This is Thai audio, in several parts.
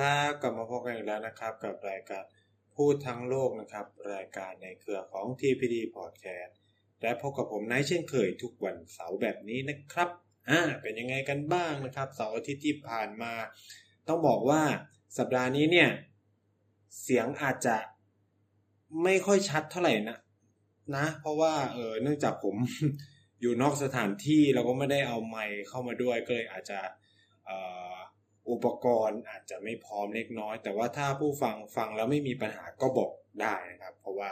ครับกลับมาพบกันอีกแล้วนะครับ กับรายการพูดทั้งโลกนะครับ รายการในเครือของ TPD Podcast และพบกับผมนายเช่นเคยทุกวันเสาร์แบบนี้นะครับอ่าเป็นยังไงกันบ้างนะครับเสาร์อาทิตย์ที่ผ่านมา ต้องบอกว่าสัปดาห์นี้เนี่ย เสียงอาจจะไม่ค่อยชัดเท่าไหร่นะนะ เพราะว่าเออเนื่องจากผมอยู่นอกสถานที่เราก็ไม่ได้เอาไมค์เข้ามาด้วยก็เลยอาจจะเอ่อ อุปกรณ์อาจจะไม่พร้อมเล็กน้อย แต่ว่าถ้าผู้ฟังฟังแล้วไม่มีปัญหาก็บอกได้นะครับ เพราะว่า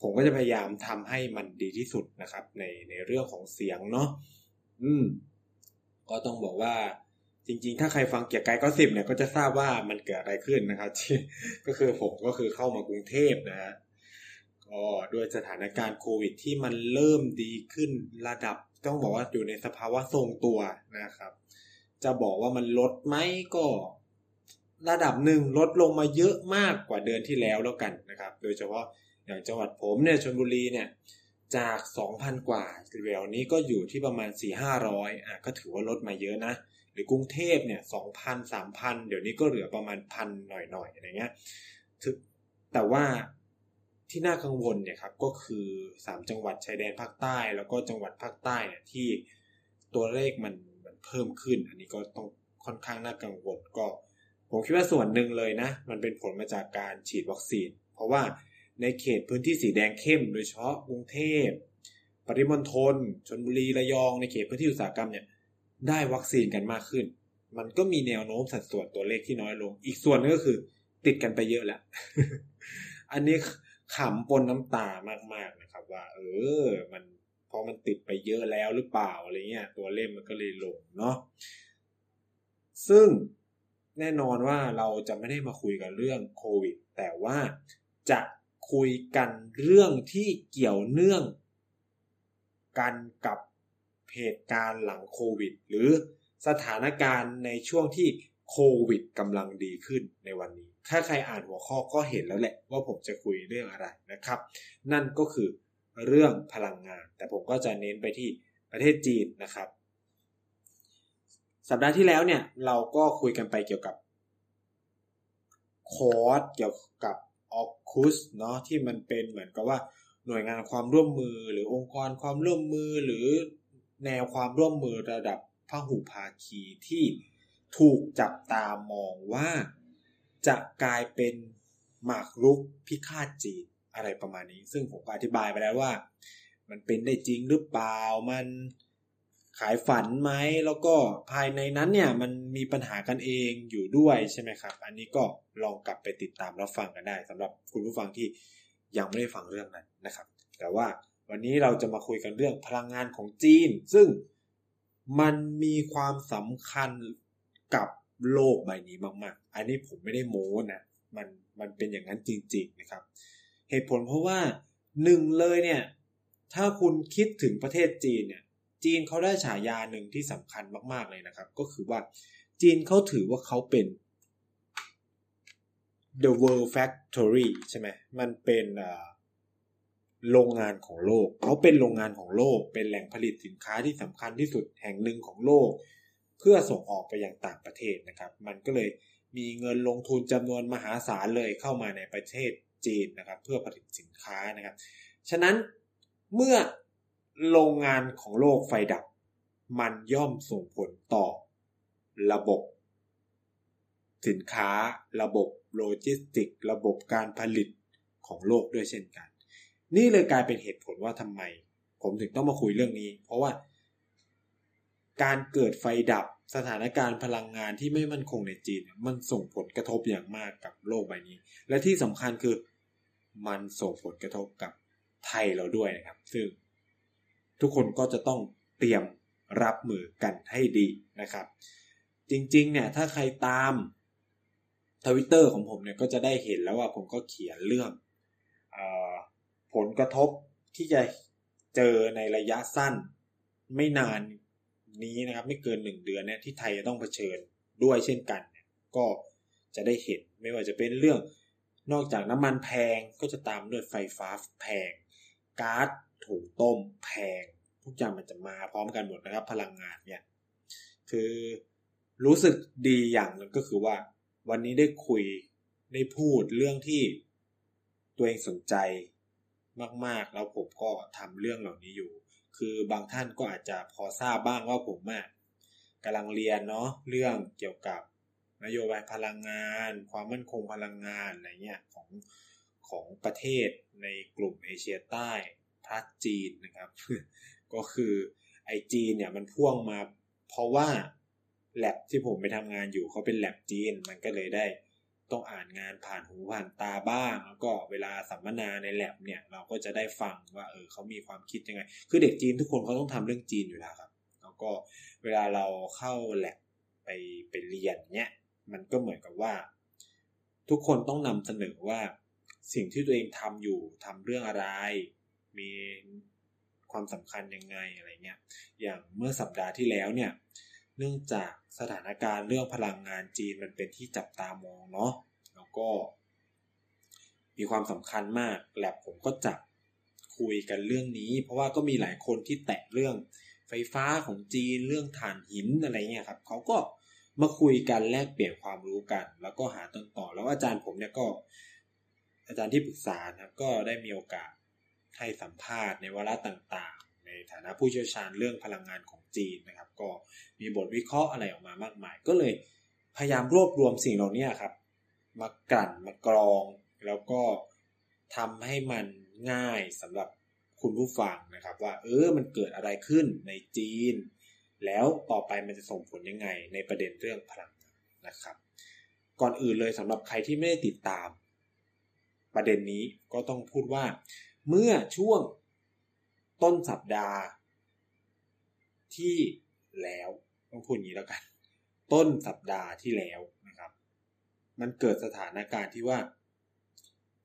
ผมก็จะพยายามทำให้มันดีที่สุดนะครับ ในในเรื่องของเสียงเนาะอืม ก็ต้องบอกว่าจริงๆ ถ้าใครฟังเกียร์กายก็สิบเนี่ยก็จะทราบว่ามันเกิดอะไรขึ้นนะครับที่ก็คือผมก็คือเข้ามากรุงเทพนะฮะก็ด้วยสถานการณ์โควิดที่มันเริ่มดีขึ้นระดับ ต้องบอกว่าอยู่ในสภาวะทรงตัวนะครับ จะบอกว่ามันลดไหมก็ ระดับหนึ่งลดลงมาเยอะมากกว่าเดือนที่แล้วแล้วกันนะครับ โดยเฉพาะอย่างจังหวัดผมเนี่ยชลบุรีเนี่ยจาก 2,000 กว่าเดี๋ยวนี้ก็อยู่ที่ประมาณ 4 500อะก็ถือว่าลดมาเยอะนะ หรือกรุงเทพเนี่ย2,000 3,000 เดี๋ยวนี้ก็เหลือประมาณพันหน่อยๆอะไรเงี้ยถึงแต่ว่าที่น่ากังวลเนี่ยครับก็คือ 3 จังหวัดชายแดนภาคใต้ แล้วก็จังหวัดภาคใต้เนี่ยที่ตัวเลขมัน เพิ่มขึ้น อันนี้ก็ต้องค่อนข้างน่ากังวลก็ ผมคิดว่าส่วนหนึ่งเลยนะ มันเป็นผลมาจากการฉีดวัคซีน เพราะว่าในเขตพื้นที่สีแดงเข้ม โดยเฉพาะกรุงเทพปริมณฑลชนบุรีระยอง ในเขตพื้นที่อุตสาหกรรมเนี่ยได้วัคซีนกันมากขึ้น มันก็มีแนวโน้มสัดส่วนตัวเลขที่น้อยลง อีกส่วนนึงก็คือ ติดกันไปเยอะแล้วอันนี้ขำปนน้ำตามากๆนะครับ ว่า เออ มัน พอมันติดไปเยอะแล้วหรือเปล่าอะไรเงี้ยตัวเลขมันก็เลยลงเนาะซึ่งแน่นอนว่าเราจะไม่ได้มาคุยกันเรื่องโควิด แต่ว่าจะคุยกันเรื่องที่เกี่ยวเนื่องกันกับเหตุการณ์หลังโควิด หรือสถานการณ์ในช่วงที่โควิดกำลังดีขึ้นในวันนี้ ถ้าใครอ่านหัวข้อก็เห็นแล้วแหละว่าผมจะคุยเรื่องอะไรนะครับ นั่นก็คือ เรื่องพลังงาน แต่ผมก็จะเน้นไปที่ประเทศจีนนะครับ สัปดาห์ที่แล้วเนี่ยเราก็คุยกันไปเกี่ยวกับคอร์สเกี่ยวกับออคุสเนาะที่มันเป็นเหมือนกับว่าหน่วยงานความร่วมมือหรือองค์กรความร่วมมือหรือแนวความร่วมมือระดับพหุภาคีที่ถูกจับตามองว่าจะกลายเป็นหมากรุกพิฆาตจีน อะไรประมาณนี้ ซึ่งผมก็อธิบายไปแล้วว่า มันเป็นได้จริงหรือเปล่ามันขายฝันไหมแล้วก็ภายในนั้นเนี่ยมันมีปัญหากันเองอยู่ด้วยใช่ไหมครับ อันนี้ก็ลองกลับไปติดตามรับฟังกันได้สำหรับคุณผู้ฟังที่ยังไม่ได้ฟังเรื่องนั้นนะครับ แต่ว่าวันนี้เราจะมาคุยกันเรื่องพลังงานของจีน ซึ่งมันมีความสำคัญกับโลกใบนี้มาก ๆ อันนี้ผมไม่ได้โม้นะมันมันเป็นอย่างนั้นจริง ๆ นะครับ เหตุผลเพราะว่าหนึ่งเลยเนี่ย ถ้าคุณคิดถึงประเทศจีนเนี่ย จีนเขาได้ฉายาหนึ่งที่สำคัญมาก ๆเลยนะครับ ก็คือว่าจีนเขาถือว่าเขาเป็น the world factory ใช่ไหมมันเป็นโรงงานของโลก เขาเป็นโรงงานของโลก เป็นแหล่งผลิตสินค้าที่สำคัญที่สุดแห่งหนึ่งของโลก เพื่อส่งออกไปยังต่างประเทศนะครับ มันก็เลยมีเงินลงทุนจำนวนมหาศาลเลยเข้ามาในประเทศ จีนนะครับเพื่อผลิตสินค้านะครับ ฉะนั้นเมื่อโรงงานของโลกไฟดับ มันย่อมส่งผลต่อระบบ สินค้าระบบโลจิสติก ระบบการผลิตของโลกด้วยเช่นกัน นี่เลยกลายเป็นเหตุผลว่าทำไม ผมถึงต้องมาคุยเรื่องนี้ เพราะว่า การเกิดไฟดับสถานการณ์พลังงานที่ไม่มั่นคงในจีน มันส่งผลกระทบอย่างมากกับโลกใบนี้ และที่สำคัญคือ มันส่งผลกระทบกับไทยเราด้วยนะครับ ซึ่งทุกคนก็จะต้องเตรียมรับมือกันให้ดีนะครับ จริงๆเนี่ยถ้าใครตามทวิตเตอร์ของผมเนี่ยก็จะได้เห็นแล้วว่าผมก็เขียนเรื่องอผลกระทบที่จะเจอในระยะสั้น ไม่นานนี้นะครับ ไม่เกินหนึ่งเดือนเนี่ยที่ไทยจะต้องเผชิญด้วยเช่นกัน ก็จะได้เห็นไม่ว่าจะเป็นเรื่อง นอกจากน้ำมันแพงก็จะตามด้วยไฟฟ้าแพงก๊าซถุงต้มแพง ทุกอย่างมันจะมาพร้อมกันหมดนะครับ พลังงานเนี่ยคือรู้สึกดีอย่างหนึ่งก็คือว่า วันนี้ได้คุยได้พูดเรื่องที่ตัวเองสนใจมากๆ แล้วผมก็ทำเรื่องเหล่านี้อยู่ คือบางท่านก็อาจจะพอทราบบ้างว่าผมอะกำลังเรียนเนาะเรื่องเกี่ยวกับ นโยบายพลังงาน ความมั่นคงพลังงานอะไรเงี้ยของของประเทศในกลุ่มเอเชียใต้ทัดจีนนะครับ ก็คือไอจีนเนี่ยมันพ่วงมาเพราะว่าแลบที่ผมไปทำงานอยู่เขาเป็นแลบจีน มันก็เลยได้ต้องอ่านงานผ่านหูผ่านตาบ้าง แล้วก็เวลาสัมมนาในแลบเนี่ย เราก็จะได้ฟังว่าเออเขามีความคิดยังไง คือเด็กจีนทุกคนเขาต้องทำเรื่องจีนอยู่แล้วครับ แล้วก็เวลาเราเข้าแลบไปไปเรียนเนี่ย มันก็เหมือนกับว่า ทุกคนต้องนำเสนอว่าสิ่งที่ตัวเองทำอยู่ทำเรื่องอะไร มีความสำคัญยังไงอะไรเงี้ย อย่างเมื่อสัปดาห์ที่แล้วเนี่ย เนื่องจากสถานการณ์เรื่องพลังงานจีนมันเป็นที่จับตามองเนาะ แล้วก็ มีความสำคัญมาก แลบผมก็จับคุยกันเรื่องนี้ เพราะว่าก็มีหลายคนที่แตะเรื่องไฟฟ้าของจีนเรื่องถ่านหินอะไรเงี้ยครับเขาก็ มาคุยกันแลกเปลี่ยนความรู้กัน แล้วก็หาต้นต่อ แล้วอาจารย์ผมเนี่ยก็ อาจารย์ที่ปรึกษาครับก็ได้มีโอกาสให้สัมภาษณ์ในวาระต่างๆ ในฐานะผู้เชี่ยวชาญเรื่องพลังงานของจีนนะครับ ก็มีบทวิเคราะห์อะไรออกมามากมาย ก็เลยพยายามรวบรวมสิ่งเหล่านี้ครับ มากลั่นมากรอง แล้วก็ทำให้มันง่ายสำหรับคุณผู้ฟังนะครับ ว่าเออมันเกิดอะไรขึ้นในจีน แล้วต่อไปมันจะส่งผลยังไงในประเด็นเรื่องพลังงานนะครับ ก่อนอื่นเลยสำหรับใครที่ไม่ได้ติดตาม ประเด็นนี้ก็ต้องพูดว่า เมื่อช่วงต้นสัปดาห์ ที่แล้วต้องพูดอย่างนี้แล้วกัน ต้นสัปดาห์ที่แล้วนะครับ มันเกิดสถานการณ์ที่ว่า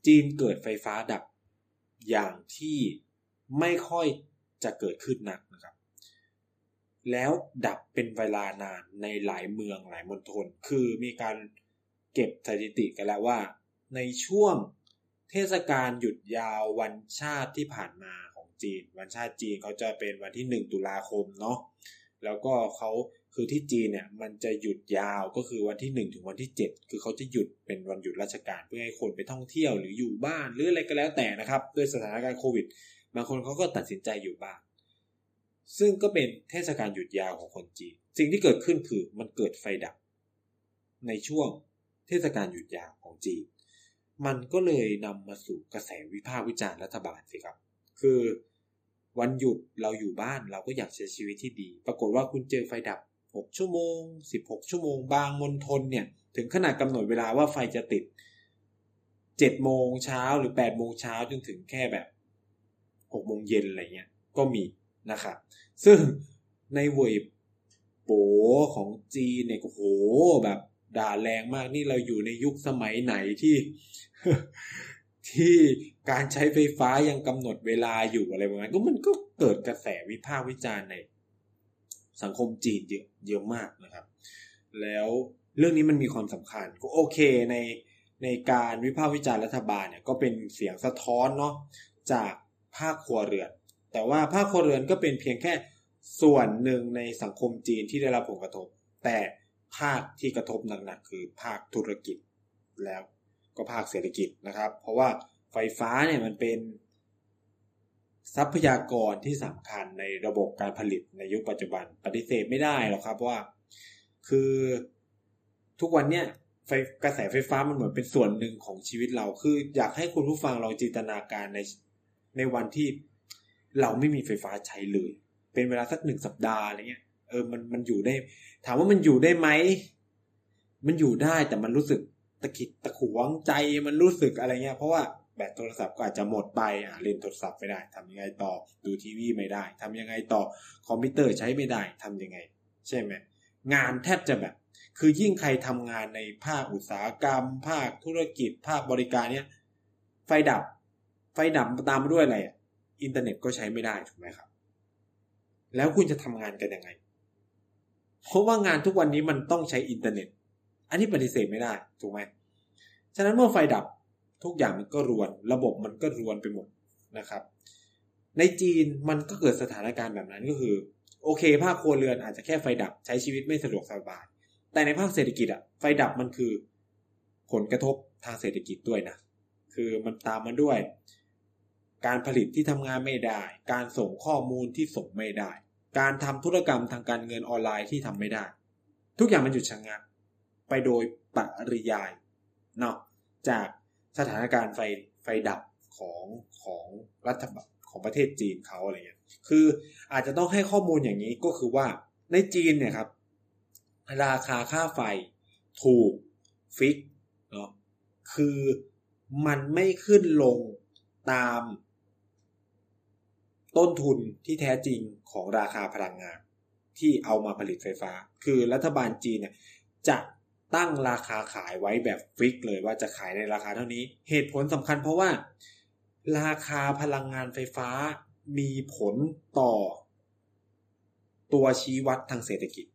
จีนเกิดไฟฟ้าดับอย่างที่ไม่ค่อยจะเกิดขึ้นนักนะครับ แล้วดับเป็นเวลานานในหลายเมืองหลายมณฑลคือมีการเก็บสถิติกันแล้วว่า ในช่วงเทศกาลหยุดยาววันชาติที่ผ่านมาของจีน วันชาติจีนเขาจะเป็นวันที่หนึ่งตุลาคมเนาะแล้วก็เขาคือที่จีนเนี่ยมันจะหยุดยาวก็คือวันที่หนึ่งถึงวันที่เจ็ดคือเขาจะหยุดเป็นวันหยุดราชการเพื่อให้คนไปท่องเที่ยวหรืออยู่บ้านหรืออะไรก็แล้วแต่นะครับ ด้วยสถานการณ์โควิดบางคนเขาก็ตัดสินใจอยู่บ้าน ซึ่งก็เป็นเทศกาลหยุดยาวของคนจีน สิ่งที่เกิดขึ้นคือมันเกิดไฟดับ ในช่วงเทศกาลหยุดยาวของจีน มันก็เลยนำมาสู่กระแสวิพากษ์วิจารณ์รัฐบาลสิครับ คือวันหยุดเราอยู่บ้านเราก็อยากใช้ชีวิตที่ดี ปรากฏว่าคุณเจอไฟดับ 6 ชั่วโมง 16 ชั่วโมง บางมณฑลเนี่ย ถึงขนาดกำหนดเวลาว่าไฟจะติด 7 โมงเช้าหรือ 8 โมงเช้าจนถึงแค่แบบ 6 โมงเย็นอะไรเงี้ย ก็มี นะครับ ซึ่งในเวยโปของจีนเนี่ยโอ้โหแบบด่าแรงมากนี่เราอยู่ในยุคสมัยไหนที่ที่การใช้ไฟฟ้ายังกำหนดเวลาอยู่อะไรประมาณก็มันก็เกิดกระแสวิพากษ์วิจารณ์ในสังคมจีนเยอะเยอะมากนะครับ แล้วเรื่องนี้มันมีความสำคัญ ก็โอเคในในการวิพากษ์วิจารณ์รัฐบาลเนี่ยก็เป็นเสียงสะท้อนเนาะจากภาคครัวเรือน แต่ว่าภาคครัวเรือนก็เป็นเพียงแค่ส่วนหนึ่งในสังคมจีนที่ได้รับผลกระทบ แต่ภาคที่กระทบหนักๆคือภาคธุรกิจแล้วก็ภาคเศรษฐกิจนะครับ เพราะว่าไฟฟ้าเนี่ยมันเป็น ทรัพยากรที่สำคัญในระบบการผลิตในยุคปัจจุบันปฏิเสธไม่ได้หรอกครับว่า คือทุกวันเนี่ยไฟกระแสไฟฟ้ามันเหมือนเป็นส่วนหนึ่งของชีวิตเรา คืออยากให้คุณผู้ฟังลองจินตนาการในในวันที่ เราไม่มีไฟฟ้าใช้เลย เป็นเวลาสักหนึ่งสัปดาห์อะไรเงี้ยเออมันมันอยู่ได้ ถามว่ามันอยู่ได้ไหมมันอยู่ได้แต่มันรู้สึกตะขิดตะขวงใจมันรู้สึกอะไรเงี้ยเพราะว่าแบตโทรศัพท์ก็อาจจะหมดไปอ่าเล่นโทรศัพท์ไม่ได้ทำยังไงต่อดูทีวีไม่ได้ทำยังไงต่อคอมพิวเตอร์ใช้ไม่ได้ทำยังไง ใช่ไหมงานแทบจะแบบ คือยิ่งใครทำงานในภาคอุตสาหกรรม ภาคธุรกิจ ภาคบริการเนี้ยไฟดับ ไฟดับตามมาด้วยอะไร อินเทอร์เน็ตก็ใช้ไม่ได้ถูกไหมครับ แล้วคุณจะทำงานกันยังไง เพราะว่างานทุกวันนี้มันต้องใช้อินเทอร์เน็ต อันนี้ปฏิเสธไม่ได้ถูกไหมฉะนั้นเมื่อไฟดับทุกอย่างมันก็รวน ระบบมันก็รวนไปหมดนะครับ ในจีนมันก็เกิดสถานการณ์แบบนั้นก็คือ โอเค ภาคครัวเรือนอาจจะแค่ไฟดับใช้ชีวิตไม่สะดวกสบาย แต่ในภาคเศรษฐกิจอะไฟดับมันคือผลกระทบทางเศรษฐกิจด้วยนะ คือมันตามมาด้วย การผลิตที่ทำงานไม่ได้ การส่งข้อมูลที่ส่งไม่ได้ การทำธุรกรรมทางการเงินออนไลน์ที่ทำไม่ได้ ทุกอย่างมันหยุดชะงักไปโดยปริยายเนาะจากสถานการณ์ไฟไฟดับของของรัฐบาลของประเทศจีนเขาอะไรเงี้ย คืออาจจะต้องให้ข้อมูลอย่างนี้ก็คือว่าในจีนเนี่ยครับ ราคาค่าไฟถูกฟิกเนาะคือมันไม่ขึ้นลงตาม ต้นทุนที่แท้จริงของราคาพลังงาน ที่เอามาผลิตไฟฟ้า คือรัฐบาลจีนเนี่ยจะตั้งราคาขายไว้แบบฟิกเลยว่าจะขายในราคาเท่านี้ เหตุผลสำคัญเพราะว่า ราคาพลังงานไฟฟ้ามีผลต่อ ตัวชี้วัดทางเศรษฐกิจ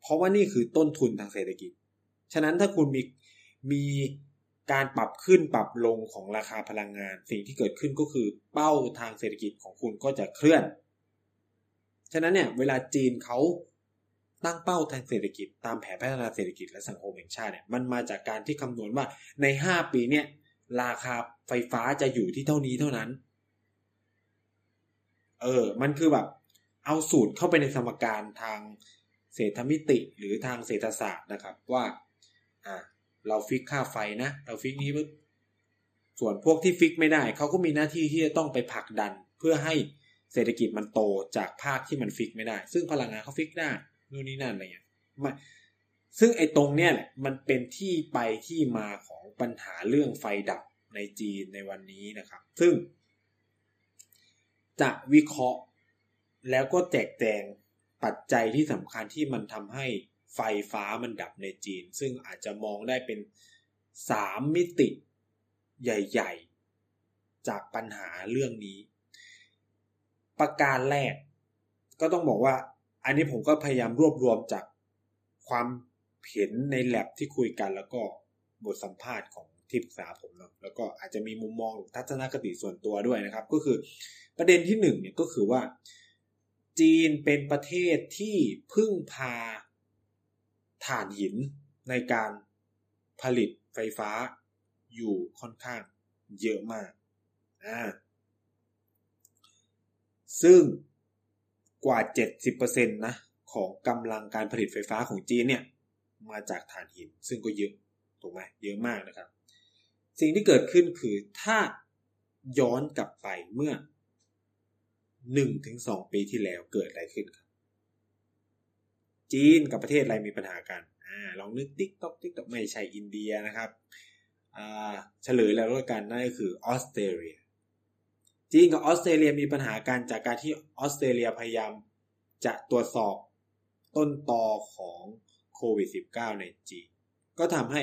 เพราะว่านี่คือต้นทุนทางเศรษฐกิจ ฉะนั้นถ้าคุณมีมี การปรับขึ้นปรับลงของราคาพลังงาน สิ่งที่เกิดขึ้นก็คือเป้าทางเศรษฐกิจของคุณก็จะเคลื่อน ฉะนั้นเนี่ยเวลาจีนเขาตั้งเป้าทางเศรษฐกิจ ตามแผนพัฒนาเศรษฐกิจและสังคมแห่งชาติเนี่ยมันมาจากการที่คำนวณว่าใน 5 ปีเนี่ยราคาไฟฟ้าจะอยู่ที่เท่านี้เท่านั้น เออ มันคือแบบเอาสูตรเข้าไปในสมการทางเศรษฐมิติหรือทางเศรษฐศาสตร์นะครับว่า อ่า เรา fix ค่าไฟนะ เรา fix นี้ปุ๊บส่วนพวกที่ fix ไม่ได้ เขาก็มีหน้าที่ที่จะต้องไปผลักดัน เพื่อให้เศรษฐกิจมันโตจากภาคที่มัน fix ไม่ได้ ซึ่งพลังงานเขา fix ได้นู่นนี่นั่นอะไรอย่างเงี้ยมาซึ่งไอ้ตรงเนี้ยมันเป็นที่ไปที่มาของปัญหาเรื่องไฟดับในจีนในวันนี้นะครับ ซึ่ง จะวิเคราะห์แล้วก็แจกแจงปัจจัยที่สำคัญที่มันทำให้ ไฟฟ้ามันดับในจีน ซึ่งอาจจะมองได้เป็นสามมิติใหญ่ ๆ จากปัญหาเรื่องนี้ ประการแรก ก็ต้องบอกว่า อันนี้ผมก็พยายามรวบรวมจากความเห็นในแลบที่คุยกันแล้วก็บทสัมภาษณ์ของที่ปรึกษาผมเนาะแล้วก็อาจจะมีมุมมองทัศนคติส่วนตัวด้วยนะครับ ก็คือประเด็นที่หนึ่งเนี่ยก็คือว่า จีนเป็นประเทศที่พึ่งพา ถ่านหินในการผลิตไฟฟ้าอยู่ค่อนข้างเยอะมากอ่าซึ่งกว่า 70%นะของกำลังการผลิตไฟฟ้าของจีนเนี่ย มาจากถ่านหิน ซึ่งก็เยอะถูกไหมเยอะมากนะครับ สิ่งที่เกิดขึ้นคือถ้าย้อนกลับไปเมื่อหนึ่งถึงสองปีที่แล้วเกิดอะไรขึ้นครับ จีนกับประเทศอะไรมีปัญหากันอ่าลองนึกติ๊กต๊อกติ๊กต๊อกไม่ใช่อินเดียนะครับอ่าเฉลยแล้วด้วยกันนั่นก็คือออสเตรเลียจีนกับออสเตรเลียมีปัญหาการจากการที่ออสเตรเลียพยายามจะตรวจสอบต้นตอของโควิด -19 ในจีน ก็ทำให้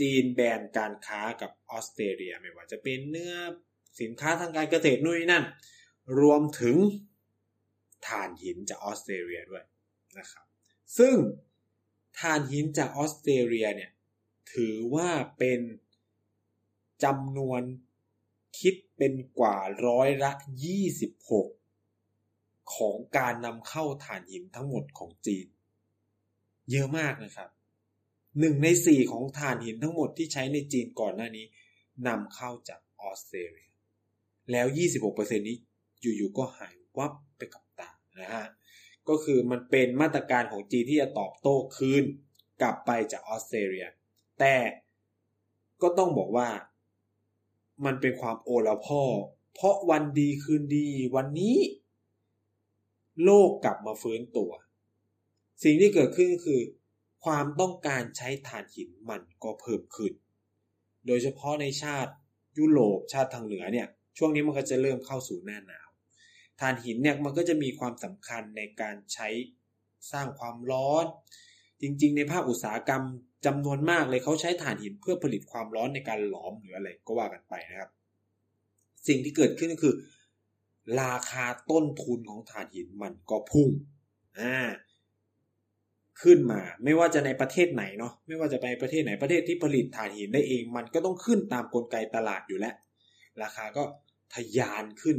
จีนแบนการค้ากับออสเตรเลียไม่ว่าจะเป็นเนื้อสินค้าทางการเกษตรนู่นนี่นั่น รวมถึงถ่านหินจากออสเตรเลียด้วยนะครับ ซึ่งถ่านหินจากออสเตรเลียเนี่ย ถือว่าเป็นจำนวนคิดเป็นกว่าร้อยละ 26 ของการนำเข้าถ่านหินทั้งหมดของจีน เยอะมากนะครับหนึ่งในสี่ของถ่านหินทั้งหมดที่ใช้ในจีนก่อนหน้านี้นำเข้าจากออสเตรเลีย แล้ว 26%นี้อยู่ๆก็หายวับไปกับตานะฮะ ก็คือมันเป็นมาตรการของจีนที่จะตอบโต้คืนกลับไปจากออสเตรเลีย แต่ก็ต้องบอกว่ามันเป็นความโอละพ่อ เพราะวันดีคืนดีวันนี้ โลกกลับมาฟื้นตัว สิ่งที่เกิดขึ้นคือ ความต้องการใช้ถ่านหินมันก็เพิ่มขึ้น โดยเฉพาะในชาติยุโรปชาติทางเหนือเนี่ย ช่วงนี้มันก็จะเริ่มเข้าสู่หน้าหนาว ถ่านหินเนี่ยมันก็จะมีความสำคัญในการใช้สร้างความร้อน จริง ๆ ในภาคอุตสาหกรรมจำนวนมากเลยเขาใช้ถ่านหินเพื่อผลิตความร้อนในการหลอมหรืออะไรก็ว่ากันไปนะครับ สิ่งที่เกิดขึ้นก็คือ ราคาต้นทุนของถ่านหินมันก็พุ่งอ่าขึ้นมาไม่ว่าจะในประเทศไหนเนาะไม่ว่าจะไปประเทศไหนประเทศที่ผลิตถ่านหินได้เอง มันก็ต้องขึ้นตามกลไกตลาดอยู่แล้ว ราคาก็ทะยานขึ้น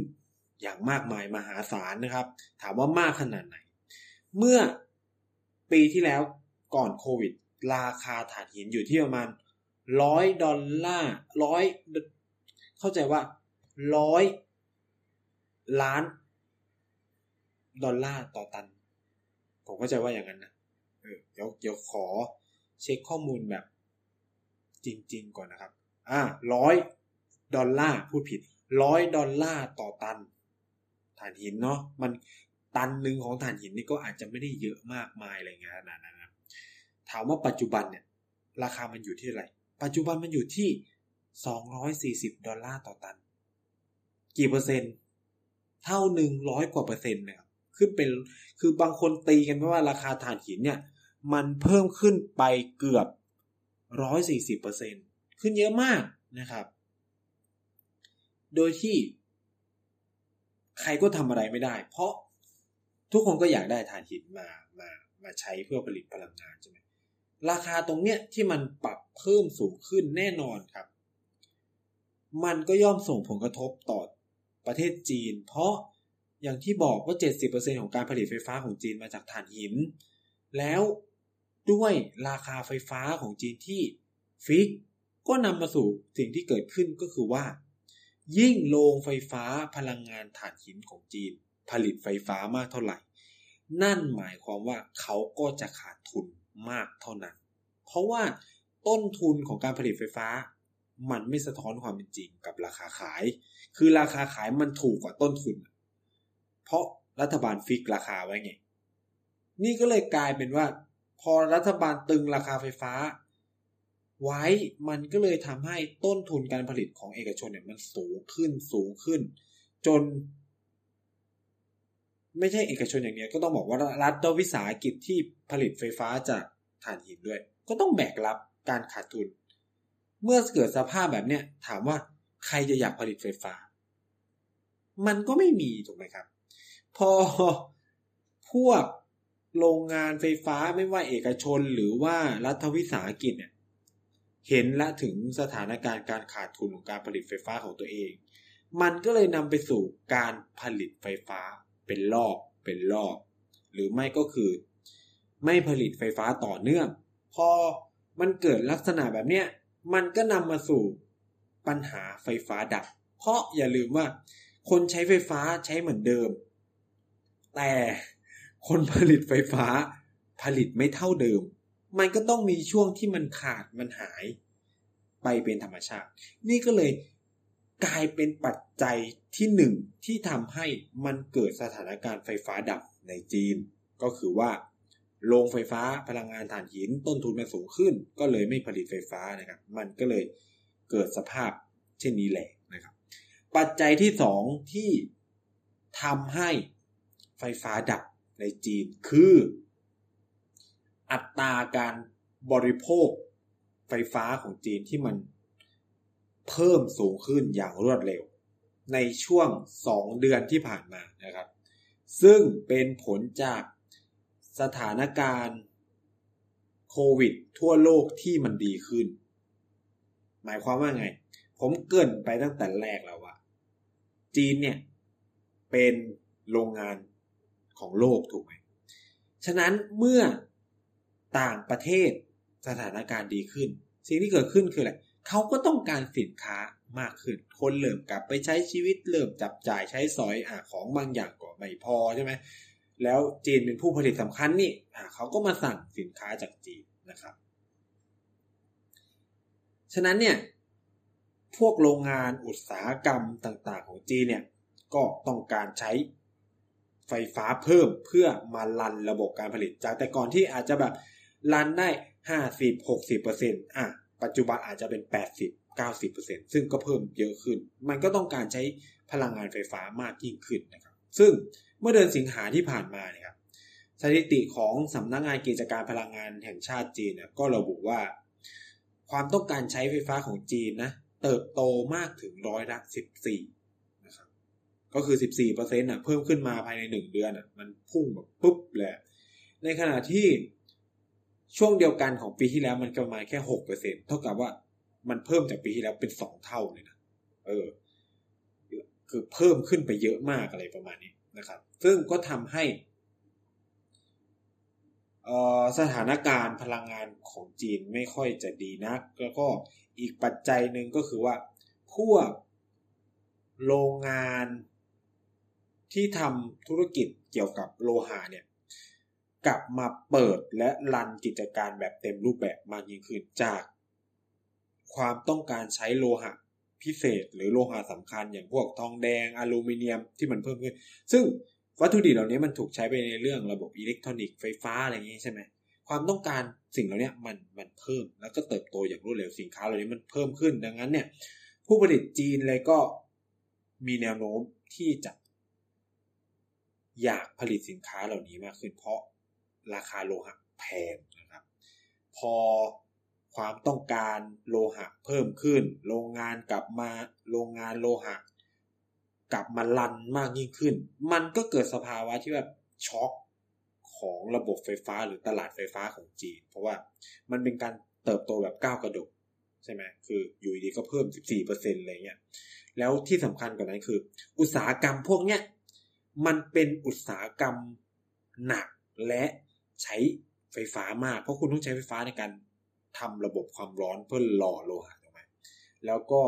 อย่างมากมายมหาศาลนะครับ ถามว่ามากขนาดไหน เมื่อปีที่แล้วก่อนโควิด ราคาถ่านหินอยู่ที่ประมาณร้อยดอลลาร์ร้อยเข้าใจว่าร้อยล้าน ดอลลาร์ต่อตัน ผมเข้าใจว่าอย่างนั้นนะเดี๋ยวเดี๋ยวขอเช็คข้อมูลแบบ จริง ๆ ก่อนนะครับ อ่าร้อยดอลลาร์พูดผิดร้อยดอลลาร์ต่อตัน ถ่านหินเนาะมันตันหนึ่งของถ่านหินนี่ก็อาจจะไม่ได้เยอะมากมายอะไรเงี้ยนาดนั้นะถามว่าปัจจุบันเนี่ย ราคามันอยู่ที่อะไร ปัจจุบันมันอยู่ที่สองร้อยสี่สิบดอลลาร์ต่อตัน กี่เปอร์เซ็นต์ เท่าหนึ่งร้อยกว่าเปอร์เซ็นต์นะครับขึ้นเป็นคือบางคนตีกันว่าราคาถ่านหินเนี่ย มันเพิ่มขึ้นไปเกือบร้อยสี่สิบเปอร์เซ็นขึ้นเยอะมากนะครับ โดยที่ ใครก็ทำอะไรไม่ได้ เพราะทุกคนก็อยากได้ถ่านหินมามามาใช้เพื่อผลิตพลังงานใช่ไหมราคาตรงเนี้ยที่มันปรับเพิ่มสูงขึ้นแน่นอนครับ มันก็ย่อมส่งผลกระทบต่อประเทศจีน เพราะอย่างที่บอกว่า 70%ของการผลิตไฟฟ้าของจีนมาจากถ่านหิน แล้วด้วยราคาไฟฟ้าของจีนที่ฟิก ก็นำมาสู่สิ่งที่เกิดขึ้นก็คือว่า ยิ่งโรงไฟฟ้าพลังงานถ่านหินของจีน ผลิตไฟฟ้ามากเท่าไหร่ นั่นหมายความว่าเขาก็จะขาดทุนมากเท่านั้น เพราะว่าต้นทุนของการผลิตไฟฟ้า มันไม่สะท้อนความเป็นจริงกับราคาขาย คือราคาขายมันถูกกว่าต้นทุน เพราะรัฐบาลฟิกราคาไว้ไง นี่ก็เลยกลายเป็นว่า พอรัฐบาลตึงราคาไฟฟ้า ไว้มันก็เลยทำให้ต้นทุนการผลิตของเอกชนเนี่ยมันสูงขึ้นสูงขึ้น จน ไม่ใช่เอกชนอย่างเดียวก็ต้องบอกว่ารัฐวิสาหกิจที่ผลิตไฟฟ้าจากถ่านหินด้วย ก็ต้องแบกรับการขาดทุน เมื่อเกิดสภาพแบบเนี้ยถามว่าใครจะอยากผลิตไฟฟ้า มันก็ไม่มีถูกไหมครับ พอพวกโรงงานไฟฟ้าไม่ว่าเอกชนหรือว่ารัฐวิสาหกิจเนี่ย เห็นและถึงสถานการณ์การขาดทุนของการผลิตไฟฟ้าของตัวเอง มันก็เลยนำไปสู่การผลิตไฟฟ้าเป็นรอบเป็นรอบ หรือไม่ก็คือ ไม่ผลิตไฟฟ้าต่อเนื่อง พอมันเกิดลักษณะแบบเนี้ยมันก็นำมาสู่ปัญหาไฟฟ้าดับ เพราะอย่าลืมว่า คนใช้ไฟฟ้าใช้เหมือนเดิม แต่คนผลิตไฟฟ้าผลิตไม่เท่าเดิม มันก็ต้องมีช่วงที่มันขาดมันหายไปเป็นธรรมชาติ นี่ก็เลยกลายเป็นปัจจัยที่หนึ่งที่ทำให้มันเกิดสถานการณ์ไฟฟ้าดับในจีน ก็คือว่าโรงไฟฟ้าพลังงานถ่านหินต้นทุนมันสูงขึ้น ก็เลยไม่ผลิตไฟฟ้านะครับ มันก็เลยเกิดสภาพเช่นนี้แหละนะครับ ปัจจัยที่สองที่ทำให้ไฟฟ้าดับในจีนคือ อัตราการบริโภคไฟฟ้าของจีนที่มันเพิ่มสูงขึ้นอย่างรวดเร็ว ในช่วงสองเดือนที่ผ่านมานะครับ ซึ่งเป็นผลจากสถานการณ์โควิด ทั่วโลกที่มันดีขึ้น หมายความว่าไง ผมเกินไปตั้งแต่แรกแล้วว่า จีนเนี่ย เป็นโรงงานของโลกถูกไหม ฉะนั้นเมื่อ ต่างประเทศสถานการณ์ดีขึ้น สิ่งที่เกิดขึ้นคืออะไรเขาก็ต้องการสินค้ามากขึ้น คนเริ่มกลับไปใช้ชีวิตเริ่มจับจ่ายใช้สอยอของบางอย่างก็ไม่พอใช่ไหมแล้วจีนเป็นผู้ผลิตสำคัญนี่เขาก็มาสั่งสินค้าจากจีนนะครับ ฉะนั้นเนี่ยพวกโรงงานอุตสาหกรรมต่างๆ ของจีนเนี่ยก็ต้องการใช้ไฟฟ้าเพิ่มเพื่อมาลันระบบการผลิต จากแต่ก่อนที่อาจจะแบบ ลันได้ห้าสิบหกสิบเปอร์เซ็นต์อะปัจจุบันอาจจะเป็นแปดสิบเก้าสิบเปอร์เซ็นซึ่งก็เพิ่มเยอะขึ้น มันก็ต้องการใช้พลังงานไฟฟ้ามากยิ่งขึ้นนะครับ ซึ่งเมื่อเดือนสิงหาที่ผ่านมาเนี่ยครับสถิติของสำนักงงานกิจการพลังงานแห่งชาติจีนนี่ยก็ระบุว่า ความต้องการใช้ไฟฟ้าของจีนนะเติบโตมากถึงร้อยละสิบสี่นะครับก็คือสิบสี่เปอร์เซ็นต์อะเพิ่มขึ้นมาภายในหนึ่งเดือนอะมันพุ่งแบบปุ๊บเลยในขณะที่ ช่วงเดียวกันของปีที่แล้วมันประมาณแค่หกเปอร์เซ็นเท่ากับว่ามันเพิ่มจากปีที่แล้วเป็นสองเท่าเลยนะ เออ คือเพิ่มขึ้นไปเยอะมากอะไรประมาณนี้นะครับ ซึ่งก็ทำให้สถานการณ์พลังงานของจีนไม่ค่อยจะดีนัก แล้วก็อีกปัจจัยหนึ่งก็คือว่า พวกโรงงานที่ทำธุรกิจเกี่ยวกับโลหะเนี่ย กลับมาเปิดและรันกิจการแบบเต็มรูปแบบมากยิ่งขึ้นจาก ความต้องการใช้โลหะพิเศษ หรือโลหะสำคัญอย่างพวกทองแดงอลูมิเนียมที่มันเพิ่มขึ้น ซึ่งวัตถุดิบเหล่านี้มันถูกใช้ไปในเรื่องระบบอิเล็กทรอนิกส์ไฟฟ้าอะไรอย่างนี้ใช่ไหมความต้องการสิ่งเหล่านี้มันมันเพิ่มแล้วก็เติบโตอย่างรวดเร็วสินค้าเหล่านี้มันเพิ่มขึ้นดังนั้นเนี่ย ผู้ผลิตจีนเลยก็มีแนวโน้มที่จะอยากผลิตสินค้าเหล่านี้มากขึ้นเพราะ ราคาโลหะแพงนะครับ พอความต้องการโลหะเพิ่มขึ้น โรงงานกลับมาโรงงานโลหะ กลับมาลันมากยิ่งขึ้น มันก็เกิดสภาวะที่แบบช็อกของระบบไฟฟ้าหรือตลาดไฟฟ้าของจีน เพราะว่ามันเป็นการเติบโตแบบก้าวกระโดดใช่ไหมคืออยู่ดีก็เพิ่ม 14%อะไรเงี้ยแล้วที่สำคัญกว่านั้นคือ อุตสาหกรรมพวกเนี้ยมันเป็นอุตสาหกรรมหนักและ ใช้ไฟฟ้ามาก เพราะคุณต้องใช้ไฟฟ้าในการทำระบบความร้อนเพื่อหล่อโลหะถูกไหมแล้วก็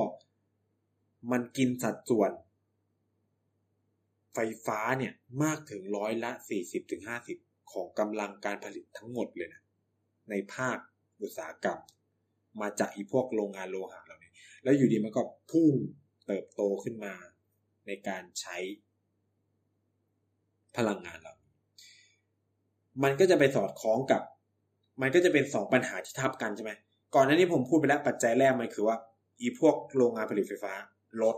มันกินสัดส่วน ไฟฟ้าเนี่ยมากถึงร้อยละสี่สิบถึงห้าสิบของกำลังการผลิตทั้งหมดเลยนะในภาคอุตสาหกรรม มาจากอีพวกโรงงานโลหะเหล่านี้ แล้วอยู่ดีมันก็พุ่งเติบโตขึ้นมาในการใช้พลังงานเรา มันก็จะไปสอดคล้องกับ มันก็จะเป็นสองปัญหาที่ทับกันใช่ไหมก่อนหน้านี้ผมพูดไปแล้วปัจจัยแรกมันคือว่า อีพวกโรงงานผลิตไฟฟ้า ลด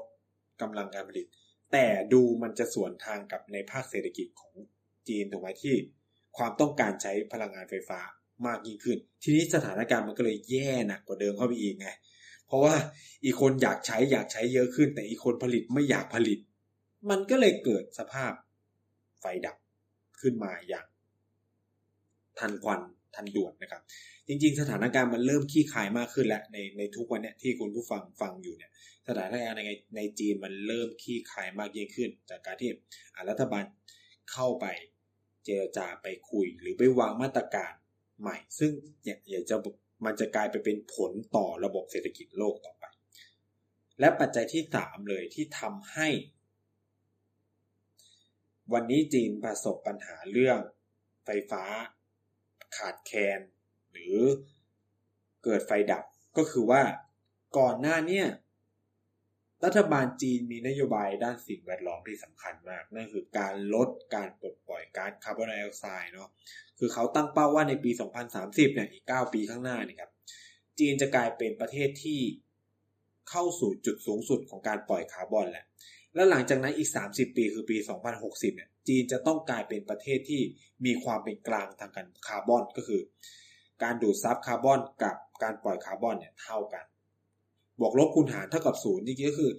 กำลังการผลิต แต่ดูมันจะสวนทางกับในภาคเศรษฐกิจของจีนถูกไหมที่ ความต้องการใช้พลังงานไฟฟ้ามากยิ่งขึ้น ทีนี้สถานการณ์มันก็เลยแย่หนักกว่าเดิมเข้าไปอีกไงเพราะว่าอีกคนอยากใช้อยากใช้เยอะขึ้น แต่อีกคนผลิตไม่อยากผลิต มันก็เลยเกิดสภาพไฟดับขึ้นมาอย่าง ทันควันทันด่วนนะครับ จริง ๆ สถานการณ์มันเริ่มขี้ขายมากขึ้นแล้วในในทุกวันเนี้ยที่คุณผู้ฟังฟังอยู่เนี่ยสถานการณ์ในในจีนมันเริ่มขี้คายมากยิ่งขึ้น จากการที่รัฐบาลเข้าไปเจรจาไปคุย หรือไปวางมาตรการใหม่ ซึ่งเนี่ยอยากจะมันจะกลายไปเป็นผลต่อระบบเศรษฐกิจโลกต่อไป และปัจจัยที่สามเลยที่ทำให้ วันนี้จีนประสบปัญหาเรื่องไฟฟ้า ขาดแคลนหรือเกิดไฟดับก็คือว่าก่อนหน้าเนี้รัฐบาลจีนมีนโยบายด้านสิ่งแวดล้อมที่สำคัญมาก นั่นคือการลดการปลดปล่อยก๊าซคาร์บอนไดออกไซด์เนาะคือเขาตั้งเป้าว่าในปี 2030 เนี่ยอีก 9 ปีข้างหน้านี่ครับจีนจะกลายเป็นประเทศที่เข้าสู่จุดสูงสุดของการปล่อยคาร์บอนแหละ แล้วหลังจากนั้นอีก 30 ปีคือปี 2060 เนี่ย จีนจะต้องกลายเป็นประเทศที่มีความเป็นกลางทางการคาร์บอนก็คือ การดูดซับคาร์บอนกับการปล่อยคาร์บอนเนี่ยเท่ากัน บวกลบคูณหารเท่ากับศูนย์จริงๆก็คือ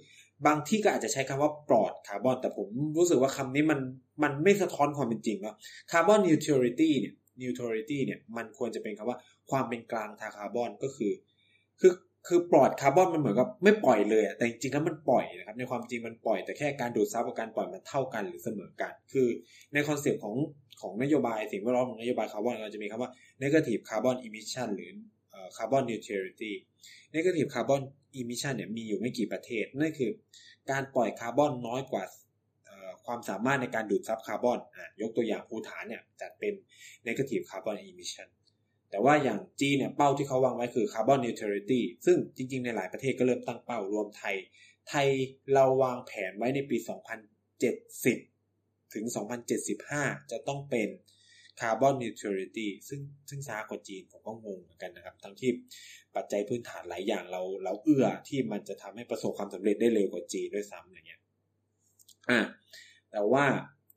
บางที่ก็อาจจะใช้คำว่าปลอดคาร์บอน แต่ผมรู้สึกว่าคำนี้มันมันไม่สะท้อนความเป็นจริงเนาะ carbon neutrality เนี่ย neutrality เนี่ยมันควรจะเป็นคำว่าความเป็นกลางทางคาร์บอนก็คือ คือ คือปลอดคาร์บอนมันเหมือนกับไม่ปล่อยเลยแต่จริงๆแล้วมันปล่อยนะครับในความจริงมันปล่อยแต่แค่การดูดซับกับการปล่อยมันเท่ากันหรือเสมอกัน คือใน concept ของของนโยบายสิ่งแวดล้อมของนโยบายคาร์บอนเราจะมีคำว่า negative carbon emission หรือ carbon neutrality negative carbon emission เนี่ยมีอยู่ไม่กี่ประเทศ นั่นคือการปล่อยคาร์บอนน้อยกว่าความสามารถในการดูดซับคาร์บอนยกตัวอย่างภูฏานเนี่ยจัดเป็น negative carbon emission แต่ว่าอย่างจีเนี่ยเป้าที่เขาวางไว้คือ carbon neutrality ซึ่งจริงๆ ในหลายประเทศก็เริ่มตั้งเป้ารวมไทย ไทยเราวางแผนไว้ในปี 2070 ถึง 2075 จะต้องเป็นคาร์บอนนิวทรัลิตี้ซึ่งซึ่งช้ากว่าจีนผมก็งงเหมือนกันนะครับ ทั้งที่ปัจจัยพื้นฐานหลายอย่างเราเราเอื้อที่มันจะทำให้ประสบความสำเร็จได้เร็วกว่าจีนด้วยซ้ำอย่างเงี้ยอ่าแต่ว่า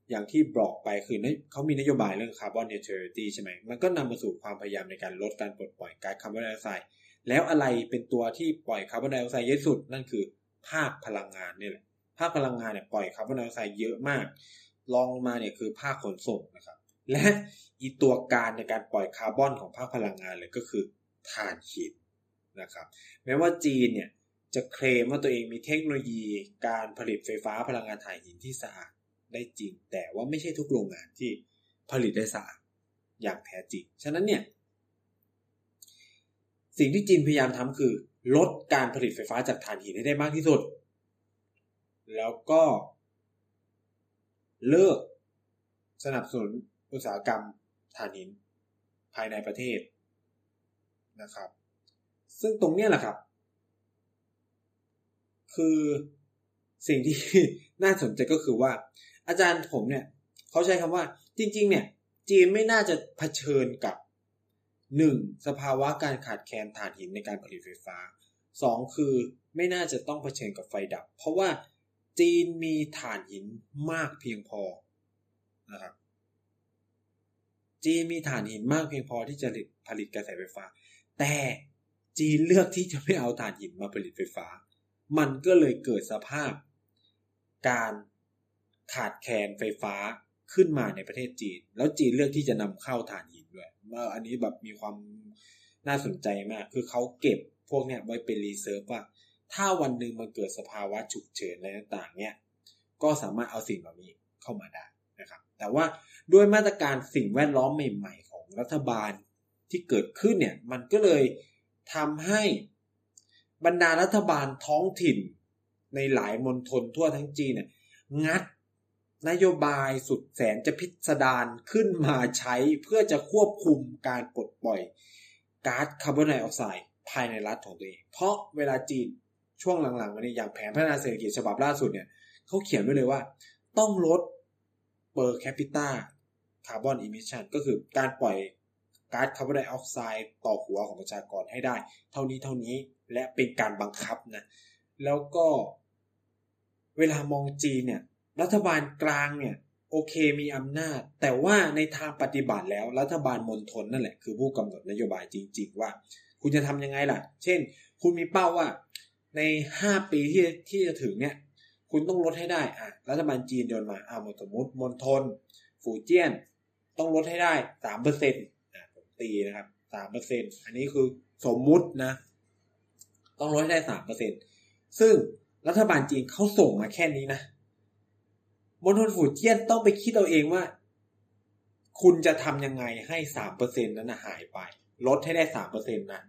อย่างที่บอกไปคือเขามีนโยบายเรื่อง carbon neutrality ใช่ไหมมันก็นำมาสู่ความพยายามในการลดการปลดปล่อยก๊าซคาร์บอนไดออกไซด์แล้วอะไรเป็นตัวที่ปล่อยคาร์บอนไดออกไซด์เยอะสุด นั่นคือภาคพลังงานนี่แหละภาคพลังงานเนี่ยปล่อยคาร์บอนไดออกไซด์เยอะมากรองมาเนี่ยคือภาคขนส่งนะครับ และอีตัวการในการปล่อยคาร์บอนของภาคพลังงานเลยก็คือถ่านหินนะครับ แม้ว่าจีนเนี่ยจะเคลมว่าตัวเองมีเทคโนโลยีการผลิตไฟฟ้าพลังงานถ่านหินที่สะอาด ได้จริง แต่ว่าไม่ใช่ทุกโรงงานที่ผลิตได้สะอาดอย่างแท้จริง ฉะนั้นเนี่ย สิ่งที่จีนพยายามทำคือ ลดการผลิตไฟฟ้าจากถ่านหินให้ได้มากที่สุด แล้วก็เลิกสนับสนุนอุตสาหกรรมถ่านหินภายในประเทศนะครับ ซึ่งตรงนี้แหละครับ คือสิ่งที่น่าสนใจก็คือว่า อาจารย์ผมเนี่ยเขาใช้คำว่า จริง ๆ เนี่ย จีนไม่น่าจะเผชิญกับหนึ่งสภาวะการขาดแคลนถ่านหินในการผลิตไฟฟ้าสองคือไม่น่าจะต้องเผชิญกับไฟดับ เพราะว่าจีนมีถ่านหินมากเพียงพอนะครับจีนมีถ่านหินมากเพียงพอที่จะผลิตกระแสไฟฟ้า แต่จีนเลือกที่จะไม่เอาถ่านหินมาผลิตไฟฟ้า มันก็เลยเกิดสภาพ การ ขาดแคลนไฟฟ้าขึ้นมาในประเทศจีน แล้วจีนเลือกที่จะนำเข้าถ่านหินด้วยว่าอันนี้แบบมีความน่าสนใจมาก คือเขาเก็บพวกเนี้ยไว้เป็น reserve ว่า ถ้าวันหนึ่งมันเกิดสภาวะฉุกเฉินอะไรต่างๆ เนี่ย ก็สามารถเอาสิ่งเหล่านี้เข้ามาได้นะครับ แต่ว่าด้วยมาตรการสิ่งแวดล้อมใหม่ ๆ ของรัฐบาลที่เกิดขึ้นเนี่ย มันก็เลยทำให้บรรดารัฐบาลท้องถิ่นในหลายมณฑลทั่วทั้งจีนเนี่ยงัด นโยบายสุดแสนจะพิสดารขึ้นมาใช้เพื่อจะควบคุมการปลดปล่อยก๊าซคาร์บอนไดออกไซด์ภายในรัฐของตัวเอง เพราะเวลาจีนช่วงหลังๆมานี้อย่างแผนพัฒนาเศรษฐกิจฉบับล่าสุดเนี่ยเขาเขียนไว้เลยว่า ต้องลด per capita carbon emission ก็คือการปล่อยก๊าซคาร์บอนไดออกไซด์ต่อหัวของประชากรให้ได้ เท่านี้เท่านี้และเป็นการบังคับนะ แล้วก็เวลามองจีนเนี่ย รัฐบาลกลางเนี่ยโอเคมีอำนาจ แต่ว่าในทางปฏิบัติแล้วรัฐบาลมณฑลนั่นแหละคือผู้กำหนดนโยบายจริง ๆ ว่า คุณจะทำยังไงล่ะ เช่น คุณมีเป้าว่า ในห้าปีที่ที่จะถึงเนี่ย คุณต้องลดให้ได้อะรัฐบาลจีนเดินมาอ่าสมมติมณฑลฝูเจี้ยน ต้องลดให้ได้สามเปอร์เซ็นต์อะผมตีนะครับสามเปอร์เซ็นต์อันนี้คือสมมุตินะ ต้องลดให้ได้สามเปอร์เซ็นต์ซึ่งรัฐบาลจีนเขาส่งมาแค่นี้นะ มณฑลฝูเจี้ยนต้องไปคิดเอาเองว่า คุณจะทำยังไงให้สามเปอร์เซ็นนั้นหายไป ลดให้ได้สามเปอร์เซ็นนั้น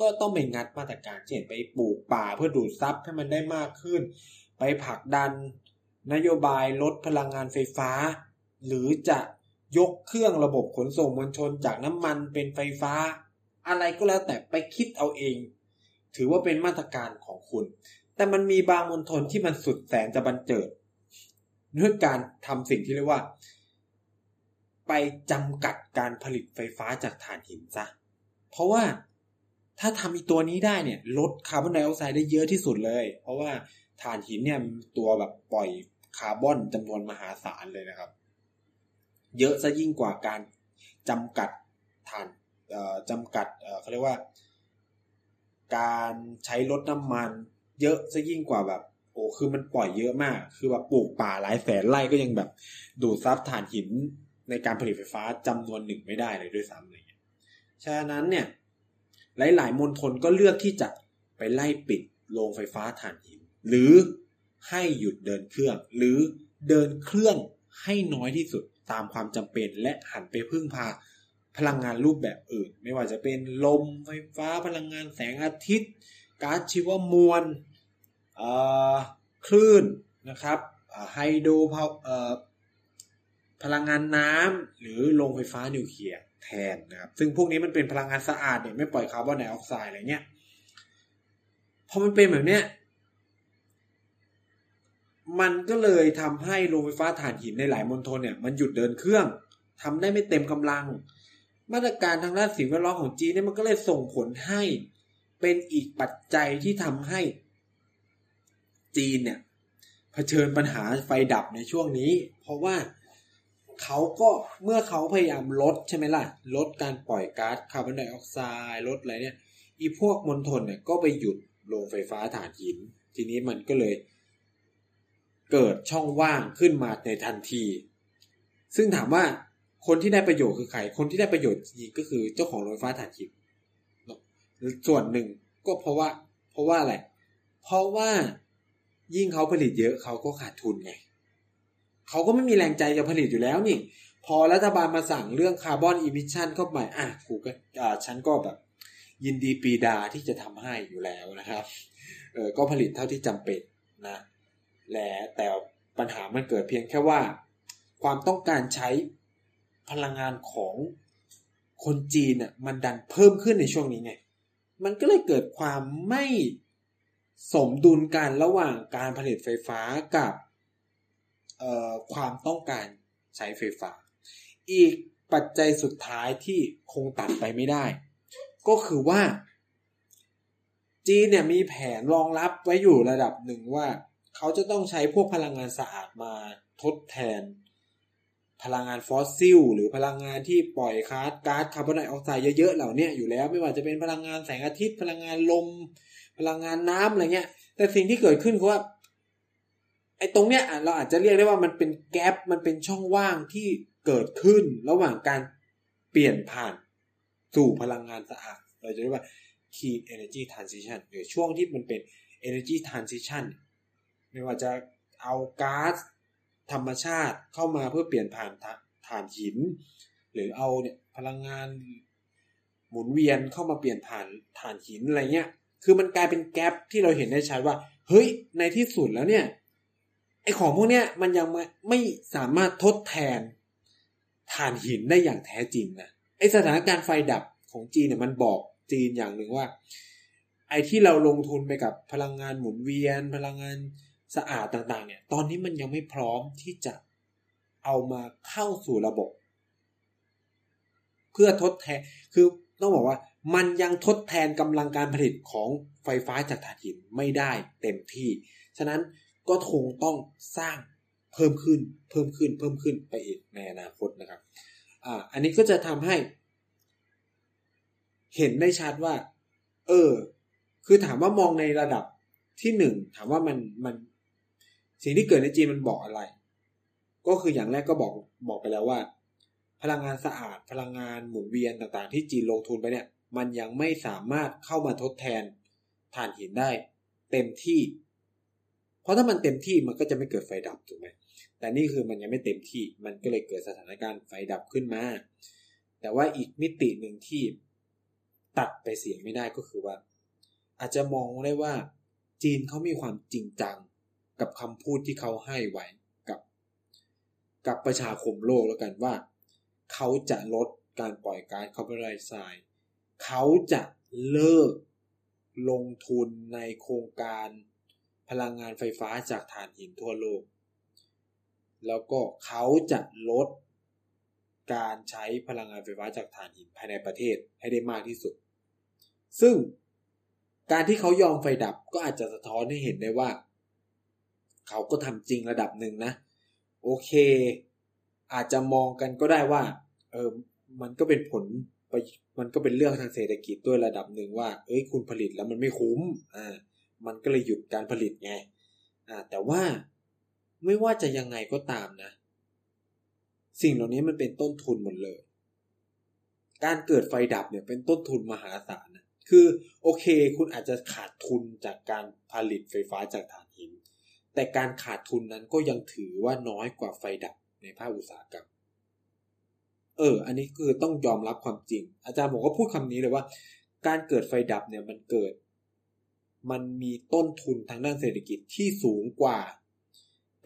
ก็ต้องไปงัดมาตรการเช่นไปปลูกป่าเพื่อดูดซับให้มันได้มากขึ้น ไปผลักดัน นโยบายลดพลังงานไฟฟ้า หรือจะยกเครื่องระบบขนส่งมวลชนจากน้ำมันเป็นไฟฟ้า อะไรก็แล้วแต่ไปคิดเอาเอง ถือว่าเป็นมาตรการของคุณ แต่มันมีบางมณฑลที่มันสุดแสนจะบันเจิด ด้วยการทำสิ่งที่เรียกว่า ไปจำกัดการผลิตไฟฟ้าจากถ่านหินซะ เพราะว่าถ้าทำอีตัวนี้ได้เนี่ย ลดคาร์บอนไดออกไซด์ได้เยอะที่สุดเลย เพราะว่าถ่านหินเนี่ยตัวแบบปล่อยคาร์บอนจำนวนมหาศาลเลยนะครับ เยอะซะยิ่งกว่าการจำกัดถ่านจำกัดเขาเรียกว่า การใช้รถน้ำมัน เยอะซะยิ่งกว่าแบบ อ้คือมันปล่อยเยอะมาก คือแบบปลูกป่าหลายแสนไร่ก็ยังแบบ ดูดซับถ่านหินในการผลิตไฟฟ้าจำนวนหนึ่งไม่ได้เลยด้วยซ้ำอะไรเงี้ย ฉะนั้นเนี่ย หลายๆมณฑลก็เลือกที่จะไปไล่ปิดโรงไฟฟ้าถ่านหิน หรือให้หยุดเดินเครื่อง หรือเดินเครื่องให้น้อยที่สุดตามความจำเป็นและหันไปพึ่งพาพลังงานรูปแบบอื่น ไม่ว่าจะเป็นลมไฟฟ้าพลังงานแสงอาทิตย์ ก๊าซชีวมวล คลื่นนะครับไฮโดรพลังงานน้ำหรือโรงไฟฟ้านิวเคลียร์แทนนะครับซึ่งพวกนี้มันเป็นพลังงานสะอาดเนี่ยไม่ปล่อยคาร์บอนไดออกไซด์อะไรเงี้ยพอมันเป็นแบบเนี้ยมันก็เลยทำให้โรงไฟฟ้าถ่านหินในหลายมณฑลเนี่ยมันหยุดเดินเครื่องทำได้ไม่เต็มกำลัง มาตรการทางด้านสิ่งแวดล้อมของจีนเนี่ยมันก็เลยส่งผลให้เป็นอีกปัจจัยที่ทำให้ จีนเนี่ยเผชิญปัญหาไฟดับในช่วงนี้ เพราะว่าเขาก็เมื่อเขาพยายามลดใช่ไหมล่ะ ลดการปล่อยก๊าซคาร์บอนไดออกไซด์ลดอะไรเนี่ยอีพวกมณฑลเนี่ยก็ไปหยุดโรงไฟฟ้าถ่านหิน ทีนี้มันก็เลย เกิดช่องว่างขึ้นมาในทันที ซึ่งถามว่าคนที่ได้ประโยชน์คือใคร คนที่ได้ประโยชน์จริงก็คือเจ้าของโรงไฟฟ้าถ่านหินส่วนหนึ่งก็เพราะว่า เพราะว่าอะไร เพราะว่า ยิ่งเขาผลิตเยอะเขาก็ขาดทุนไงเขาก็ไม่มีแรงใจจะผลิตอยู่แล้วนี่ พอรัฐบาลมาสั่งเรื่อง carbon emission เข้าไปอะกูก็อ่าฉันก็แบบ ยินดีปรีดาที่จะทำให้อยู่แล้วนะครับเออก็ผลิตเท่าที่จำเป็นนะและแต่ปัญหามันเกิดเพียงแค่ว่า ความต้องการใช้พลังงานของคนจีนน่ะมันดันเพิ่มขึ้นในช่วงนี้ไงมันก็เลยเกิดความไม่ สมดุลกันระหว่างการผลิตไฟฟ้ากับความต้องการใช้ไฟฟ้า อีกปัจจัยสุดท้ายที่คงตัดไปไม่ได้ ก็คือว่า จีนเนี่ยมีแผนรองรับไว้อยู่ระดับหนึ่งว่า เขาจะต้องใช้พวกพลังงานสะอาดมาทดแทน พลังงานฟอสซิล หรือพลังงานที่ปล่อยคาร์ก๊าซคาร์บอนไดออกไซด์เยอะๆเหล่านี้อยู่แล้ว ไม่ว่าจะเป็นพลังงานแสงอาทิตย์ พลังงานลม พลังงานน้ำอะไรเงี้ย แต่สิ่งที่เกิดขึ้นคือว่า ไอ้ตรงเนี้ยเราอาจจะเรียกได้ว่ามันเป็น gap มันเป็นช่องว่างที่เกิดขึ้นระหว่างการเปลี่ยนผ่านสู่พลังงานสะอาด เราจะเรียกว่า key energy transition หรือช่วงที่มันเป็น energy transition ไม่ว่าจะเอาก๊าซธรรมชาติเข้ามาเพื่อเปลี่ยนผ่านถ่านหิน หรือเอาเนี่ยพลังงานหมุนเวียนเข้ามาเปลี่ยนผ่านถ่านหินอะไรเงี้ย คือมันกลายเป็นแกลบที่เราเห็นได้ชัดว่า เฮ้ย ในที่สุดแล้วเนี่ย ไอของพวกเนี้ยมันยังไม่ไม่สามารถทดแทนถ่านหินได้อย่างแท้จริงนะไอสถานการณ์ไฟดับของจีนเนี่ยมันบอกจีนอย่างหนึ่งว่า ไอที่เราลงทุนไปกับพลังงานหมุนเวียน พลังงานสะอาดต่าง ๆ เนี่ย ตอนนี้มันยังไม่พร้อมที่จะเอามาเข้าสู่ระบบ เพื่อทดแทนคือต้องบอกว่า มันยังทดแทนกำลังการผลิตของไฟฟ้าจากถ่านหินไม่ได้เต็มที่ ฉะนั้นก็คงต้องสร้างเพิ่มขึ้น เพิ่มขึ้น เพิ่มขึ้นไปอีกในอนาคตนะครับ อ่า อันนี้ก็จะทำให้ เห็นได้ชัดว่า เออ คือถามว่ามองในระดับที่หนึ่งถามว่ามันมัน สิ่งที่เกิดในจีนมันบอกอะไร ก็คืออย่างแรกก็บอกบอกไปแล้วว่า พลังงานสะอาดพลังงานหมุนเวียนต่างๆ ที่จีนลงทุนไปเนี่ย มันยังไม่สามารถเข้ามาทดแทนถ่านหินได้เต็มที่ เพราะถ้ามันเต็มที่มันก็จะไม่เกิดไฟดับถูกไหมแต่นี่คือมันยังไม่เต็มที่ มันก็เลยเกิดสถานการณ์ไฟดับขึ้นมา แต่ว่าอีกมิติหนึ่งที่ตัดไปเสียไม่ได้ก็คือว่า อาจจะมองได้ว่า จีนเขามีความจริงจังกับคำพูดที่เขาให้ไว้กับ กับประชาคมโลกแล้วกันว่า เขาจะลดการปล่อยก๊าซคาร์บอนไดออกไซด์ เขาจะเลิกลงทุนในโครงการพลังงานไฟฟ้าจากถ่านหินทั่วโลก แล้วก็เขาจะลดการใช้พลังงานไฟฟ้าจากถ่านหินภายในประเทศให้ได้มากที่สุด ซึ่งการที่เขายอมไฟดับก็อาจจะสะท้อนให้เห็นได้ว่า เขาก็ทำจริงระดับหนึ่งนะ โอเค อาจจะมองกันก็ได้ว่า เออ มันก็เป็นผล ไปมันก็เป็นเรื่องทางเศรษฐกิจด้วยระดับหนึ่งว่า เอ้ยคุณผลิตแล้วมันไม่คุ้มอ่ามันก็เลยหยุดการผลิตไงอ่าแต่ว่าไม่ว่าจะยังไงก็ตามนะ สิ่งเหล่านี้มันเป็นต้นทุนหมดเลย การเกิดไฟดับเนี่ยเป็นต้นทุนมหาศาลนะคือโอเค คุณอาจจะขาดทุนจากการผลิตไฟฟ้าจากถ่านหิน แต่การขาดทุนนั้นก็ยังถือว่าน้อยกว่าไฟดับในภาคอุตสาหกรรม เออ อันนี้คือต้องยอมรับความจริง อาจารย์ผมก็พูดคำนี้เลยว่า การเกิดไฟดับเนี่ยมันเกิด มันมีต้นทุนทางด้านเศรษฐกิจที่สูงกว่า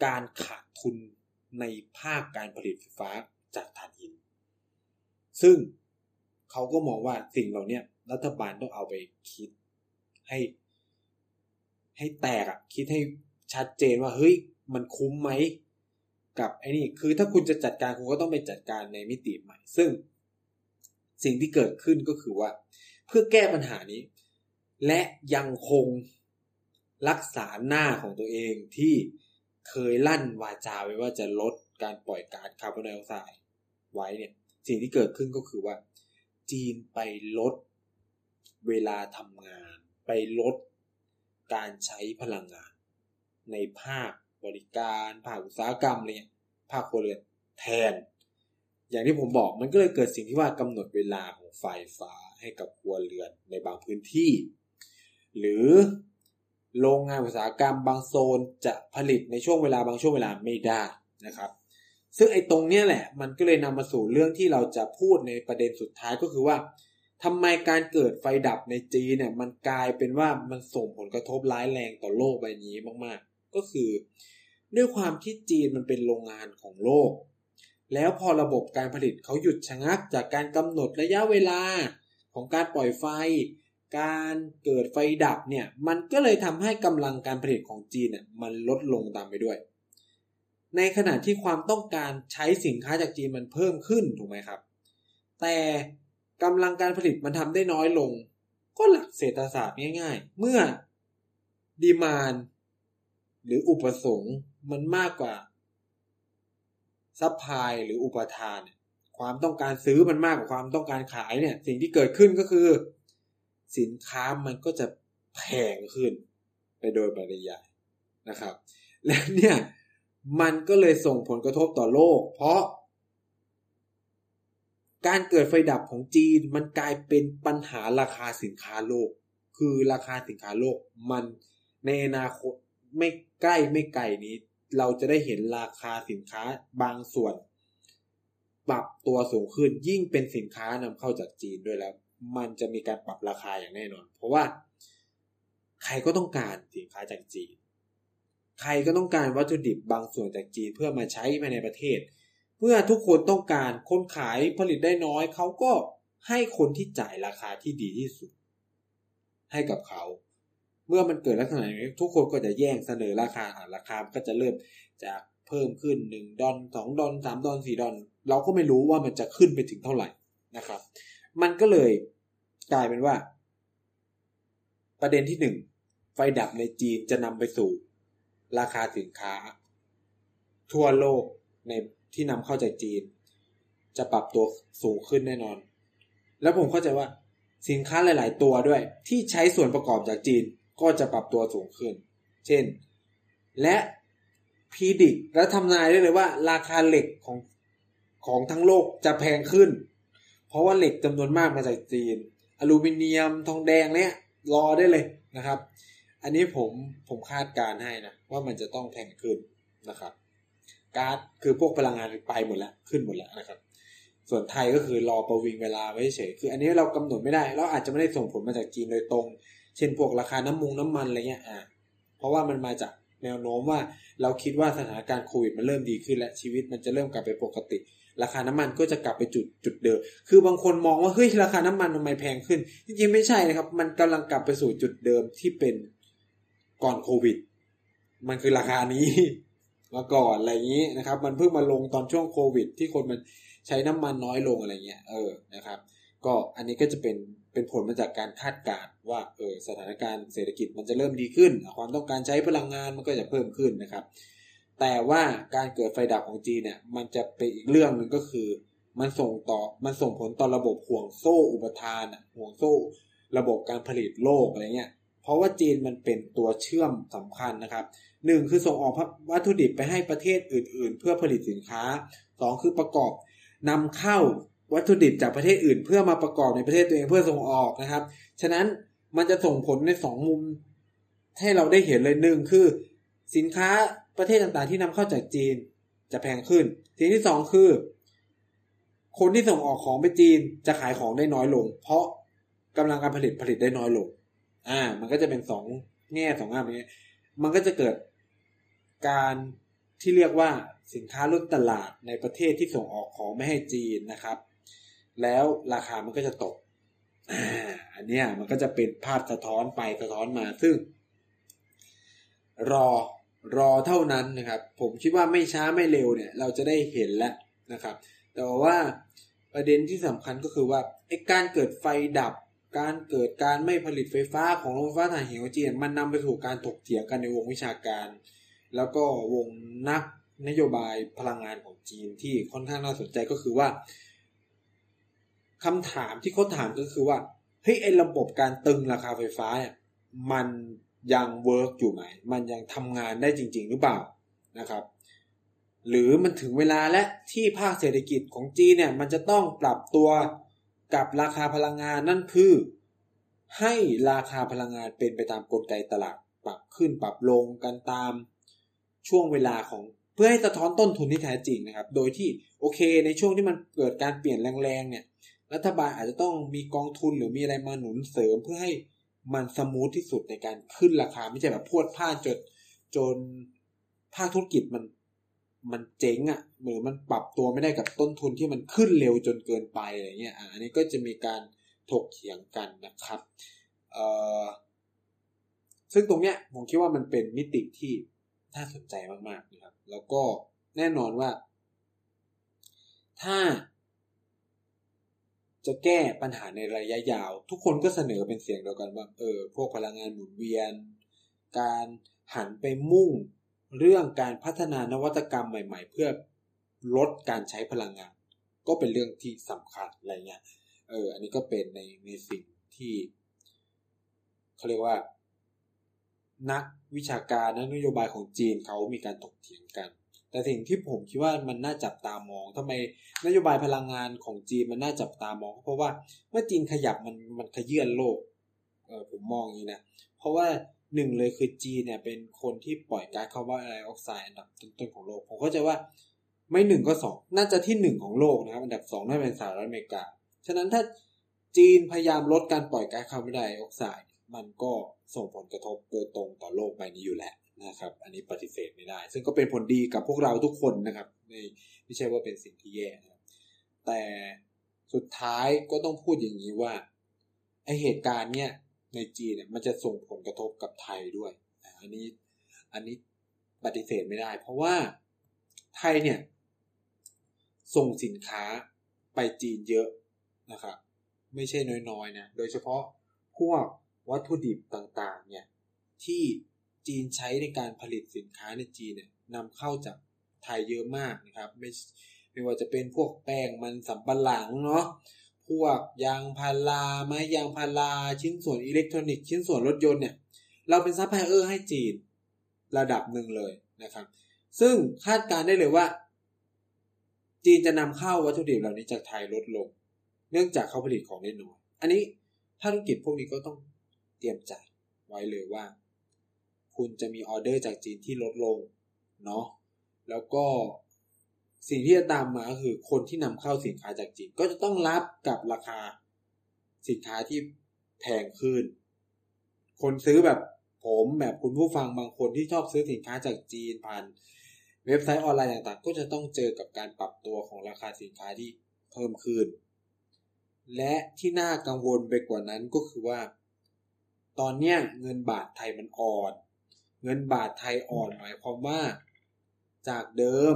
การขาดทุนในภาคการผลิตไฟฟ้าจากถ่านหิน ซึ่งเขาก็มองว่าสิ่งเหล่านี้รัฐบาลต้องเอาไปคิดให้ ให้แตกอะคิดให้ชัดเจนว่าเฮ้ยมันคุ้มไหม กับไอ้นี่คือถ้าคุณจะจัดการคุณก็ต้องไปจัดการในมิติใหม่ ซึ่งสิ่งที่เกิดขึ้นก็คือว่า เพื่อแก้ปัญหานี้ และยังคงรักษาหน้าของตัวเองที่เคยลั่นวาจาไว้ว่าจะลดการปล่อยก๊าซคาร์บอนไดออกไซด์ไว้เนี่ย สิ่งที่เกิดขึ้นก็คือว่า จีนไปลดเวลาทำงาน ไปลดการใช้พลังงาน ในภาค บริการภาคอุตสาหกรรมอะไรเนี่ยภาคครัวเรือนแทน อย่างที่ผมบอกมันก็เลยเกิดสิ่งที่ว่ากำหนดเวลาของไฟฟ้าให้กับครัวเรือนในบางพื้นที่ หรือโรงงานอุตสาหกรรมบางโซนจะผลิตในช่วงเวลาบางช่วงเวลาไม่ได้นะครับ ซึ่งไอ้ตรงเนี้ยแหละ มันก็เลยนำมาสู่เรื่องที่เราจะพูดในประเด็นสุดท้ายก็คือว่าทำไมการเกิดไฟดับในจีนเนี่ยมันกลายเป็นว่ามันส่งผลกระทบร้ายแรงต่อโลกใบนี้มากๆ ก็คือ ด้วยความที่จีนมันเป็นโรงงานของโลก แล้วพอระบบการผลิตเขาหยุดชะงักจากการกำหนดระยะเวลาของการปล่อยไฟ การเกิดไฟดับเนี่ย มันก็เลยทำให้กำลังการผลิตของจีนเนี่ยมันลดลงตามไปด้วย ในขณะที่ความต้องการใช้สินค้าจากจีนมันเพิ่มขึ้นถูกไหมครับ แต่กำลังการผลิตมันทำได้น้อยลง ก็หลักเศรษฐศาสตร์ง่าย ๆ เมื่อ demand หรืออุปสงค์มันมากกว่า supply หรืออุปทานความต้องการซื้อมันมากกว่าความต้องการขายเนี่ย สิ่งที่เกิดขึ้นก็คือ สินค้ามันก็จะแพงขึ้นไปโดยปริยายนะครับ และเนี่ยมันก็เลยส่งผลกระทบต่อโลก เพราะ การเกิดไฟดับของจีนมันกลายเป็นปัญหาราคาสินค้าโลก คือราคาสินค้าโลกมันในอนาคต ไม่ใกล้ไม่ไกลนี้ เราจะได้เห็นราคาสินค้าบางส่วน ปรับตัวสูงขึ้นยิ่งเป็นสินค้านำเข้าจากจีนด้วยแล้ว มันจะมีการปรับราคาอย่างแน่นอน เพราะว่า ใครก็ต้องการสินค้าจากจีน ใครก็ต้องการวัตถุดิบบางส่วนจากจีนเพื่อมาใช้ภายในประเทศ เมื่อทุกคนต้องการคนขายผลิตได้น้อยเขาก็ให้คนที่จ่ายราคาที่ดีที่สุด ให้กับเขา เมื่อมันเกิดลักษณะอย่างนี้ทุกคนก็จะแย่งเสนอราคาราคาก็จะเริ่มจากเพิ่มขึ้นหนึ่งดอลสองดอลสามดอลสี่ดอลเราก็ไม่รู้ว่ามันจะขึ้นไปถึงเท่าไหร่นะครับ มันก็เลยกลายเป็นว่า ประเด็นที่หนึ่งไฟดับในจีนจะนำไปสู่ ราคาสินค้า ทั่วโลกในที่นำเข้าจากจีน จะปรับตัวสูงขึ้นแน่นอน แล้วผมเข้าใจว่าสินค้าหลาย ๆ ตัวด้วย ที่ใช้ส่วนประกอบจากจีน ก็จะปรับตัวสูงขึ้น เช่น และพีดิกและทำนายได้เลยว่า ราคาเหล็กของของทั้งโลกจะแพงขึ้น เพราะว่าเหล็กจำนวนมากมาจากจีน อลูมิเนียมทองแดงเนี่ยรอได้เลยนะครับ อันนี้ผมผมคาดการให้นะ ว่ามันจะต้องแพงขึ้นนะครับก๊าซคือพวกพลังงานไปหมดแล้วขึ้นหมดแล้วนะครับ ส่วนไทยก็คือรอประวิงเวลาไว้เฉยคือ อันนี้เรากำหนดไม่ได้ เราอาจจะไม่ได้ส่งผลมาจากจีนโดยตรง เช่นพวกราคาน้ำมุงน้ำมันอะไรเงี้ยอ่าเพราะว่ามันมาจากแนวโน้มว่าเราคิดว่าสถานการณ์โควิดมันเริ่มดีขึ้นและชีวิตมันจะเริ่มกลับไปปกติ ราคาน้ำมันก็จะกลับไปจุดจุดเดิม คือบางคนมองว่าเฮ้ยราคาน้ำมันทำไมแพงขึ้น จริงๆไม่ใช่นะครับ มันกำลังกลับไปสู่จุดเดิมที่เป็นก่อนโควิด มันคือราคานี้มาก่อนอะไรอย่างนี้นะครับ มันเพิ่งมาลงตอนช่วงโควิด ที่คนมันใช้น้ำมันน้อยลงอะไรเงี้ย เออนะครับ ก็อันนี้ก็จะเป็น เป็นผลมาจากการคาดการณ์ว่าเออสถานการณ์เศรษฐกิจมันจะเริ่มดีขึ้น ความต้องการใช้พลังงานมันก็จะเพิ่มขึ้นนะครับ แต่ว่าการเกิดไฟดับของจีนเนี่ยมันจะเป็นอีกเรื่องหนึ่งก็คือ มันส่งต่อมันส่งผลต่อระบบห่วงโซ่อุปทานห่วงโซ่ระบบการผลิตโลกอะไรเงี้ยเพราะว่าจีนมันเป็นตัวเชื่อมสำคัญนะครับหนึ่งคือส่งออกวัตถุดิบไปให้ประเทศอื่น ๆ เพื่อผลิตสินค้าสองคือประกอบนำเข้า วัตถุดิบจากประเทศอื่น เพื่อมาประกอบในประเทศตัวเองเพื่อส่งออกนะครับ ฉะนั้นมันจะส่งผลในสองมุม ให้เราได้เห็นเลยหนึ่งคือ สินค้าประเทศต่างๆ ที่นำเข้าจากจีนจะแพงขึ้นสิ่งที่สองคือ คนที่ส่งออกของไปจีนจะขายของได้น้อยลง เพราะกำลังการผลิตผลิตได้น้อยลง อ่า มันก็จะเป็นสองแง่สองงามนี้มันก็จะเกิดการที่เรียกว่าสินค้าล้นตลาดในประเทศที่ส่งออกของไม่ให้จีนนะครับ แล้วราคามันก็จะตกอันเนี้ยมันก็จะเป็นภาพสะท้อนไปสะท้อนมาซึ่ง รอรอเท่านั้นนะครับ ผมคิดว่าไม่ช้าไม่เร็วเนี่ย เราจะได้เห็นแล้วนะครับ แต่ว่าประเด็นที่สำคัญก็คือว่าไอ้การเกิดไฟดับ การเกิดการไม่ผลิตไฟฟ้าของโรงไฟฟ้าถ่านหินของจีนมันนำไปสู่การถกเถียงกันในวงวิชาการ แล้วก็วงนักนโยบายพลังงานของจีนที่ค่อนข้างน่าสนใจก็คือว่า คำถามที่เขาถามก็คือว่าเฮ้ยไอ้ระบบการตึงราคาไฟฟ้าเนี่ยมันยังเวิร์กอยู่ไหม มันยังทำงานได้จริง ๆ หรือเปล่านะครับ หรือมันถึงเวลาและที่ภาคเศรษฐกิจของจีนเนี่ย มันจะต้องปรับตัวกับราคาพลังงานนั่นคือ ให้ราคาพลังงานเป็นไปตามกลไกตลาดปรับขึ้นปรับลงกันตามช่วงเวลาของเพื่อให้สะท้อนต้นทุนที่แท้จริงนะครับ โดยที่โอเคในช่วงที่มันเกิดการเปลี่ยนแรงๆเนี่ย รัฐบาลอาจจะต้องมีกองทุนหรือมีอะไรมาหนุนเสริมเพื่อให้มันสมูทที่สุดในการขึ้นราคา ไม่ใช่แบบพวดพลาดจนจนภาคธุรกิจมันมันเจ๊งอะ่ะหรือมันปรับตัวไม่ได้กับต้นทุนที่มันขึ้นเร็วจนเกินไปอะไรเงี้ยอันนี้ก็จะมีการถกเถียงกันนะครับเอ่อซึ่งตรงเนี้ยผมคิดว่ามันเป็นมิติที่น่าสนใจมากๆนะครับ แล้วก็แน่นอนว่า ถ้า จะแก้ปัญหาในระยะยาว ทุกคนก็เสนอเป็นเสียงเดียวกันว่าเออพวกพลังงานหมุนเวียน การหันไปมุ่งเรื่องการพัฒนานวัตกรรมใหม่ ๆ เพื่อลดการใช้พลังงาน ก็เป็นเรื่องที่สำคัญอะไรเงี้ยเออ อันนี้ก็เป็นในในสิ่งที่เขาเรียกว่า นักวิชาการนักนโยบายของจีนเขามีการถกเถียงกัน แต่สิ่งที่ผมคิดว่ามันน่าจับตามองทำไมนโยบายพลังงานของจีนมันน่าจับตามอง เพราะว่าเมื่อจีนขยับมันมันขยื่นโลกเออผมมองอย่างนี้นะ เพราะว่าหนึ่งเลยคือจีนเนี่ยเป็นคนที่ปล่อยก๊าซคาร์บอนไดออกไซด์อันดับต้นๆของโลก ผมก็จะว่าไม่หนึ่งก็สองน่าจะที่หนึ่งของโลกนะครับอันดับสองน่าเป็นสหรัฐอเมริกา ฉะนั้นถ้าจีนพยายามลดการปล่อยก๊าซคาร์บอนไดออกไซด์มันก็ส่งผลกระทบโดยตรงต่อโลกใบนี้อยู่แล้ว นะครับ อันนี้ปฏิเสธไม่ได้ ซึ่งก็เป็นผลดีกับพวกเราทุกคนนะครับไม่ไม่ใช่ว่าเป็นสิ่งที่แย่นะครับแต่สุดท้ายก็ต้องพูดอย่างนี้ว่าไอเหตุการณ์เนี้ยในจีนเนี่ยมันจะส่งผลกระทบกับไทยด้วย อันนี้อันนี้ปฏิเสธไม่ได้ เพราะว่าไทยเนี่ย ส่งสินค้าไปจีนเยอะนะครับไม่ใช่น้อยๆนะ โดยเฉพาะพวกวัตถุดิบต่างๆ เนี่ย ที่ จีนใช้ในการผลิตสินค้าในจีนเนี่ยนำเข้าจากไทยเยอะมากนะครับ ไม่ไม่ว่าจะเป็นพวกแป้งมันสำปะหลังเนาะพวกยางพาราไม้ยางพาราชิ้นส่วนอิเล็กทรอนิกส์ชิ้นส่วนรถยนต์เนี่ยเราเป็นซัพพลายเออร์ให้จีนระดับหนึ่งเลยนะครับ ซึ่งคาดการณ์ได้เลยว่า จีนจะนำเข้าวัตถุดิบเหล่านี้จากไทยลดลง เนื่องจากเขาผลิตของได้น้อยอันนี้ภาคธุรกิจพวกนี้ก็ต้องเตรียมใจไว้เลยว่า คุณจะมีออเดอร์จากจีนที่ลดลงเนาะแล้วก็สิ่งที่จะตามมาก็คือคนที่นำเข้าสินค้าจากจีนก็จะต้องรับกับราคาสินค้าที่แพงขึ้น คนซื้อแบบผมแบบคุณผู้ฟังบางคนที่ชอบซื้อสินค้าจากจีนผ่านเว็บไซต์ออนไลน์ต่างๆ ก็จะต้องเจอกับการปรับตัวของราคาสินค้าที่เพิ่มขึ้น และที่น่ากังวลไปกว่านั้นก็คือว่า ตอนนี้เงินบาทไทยมันอ่อน เงินบาทไทยอ่อนหมายความว่า จากเดิม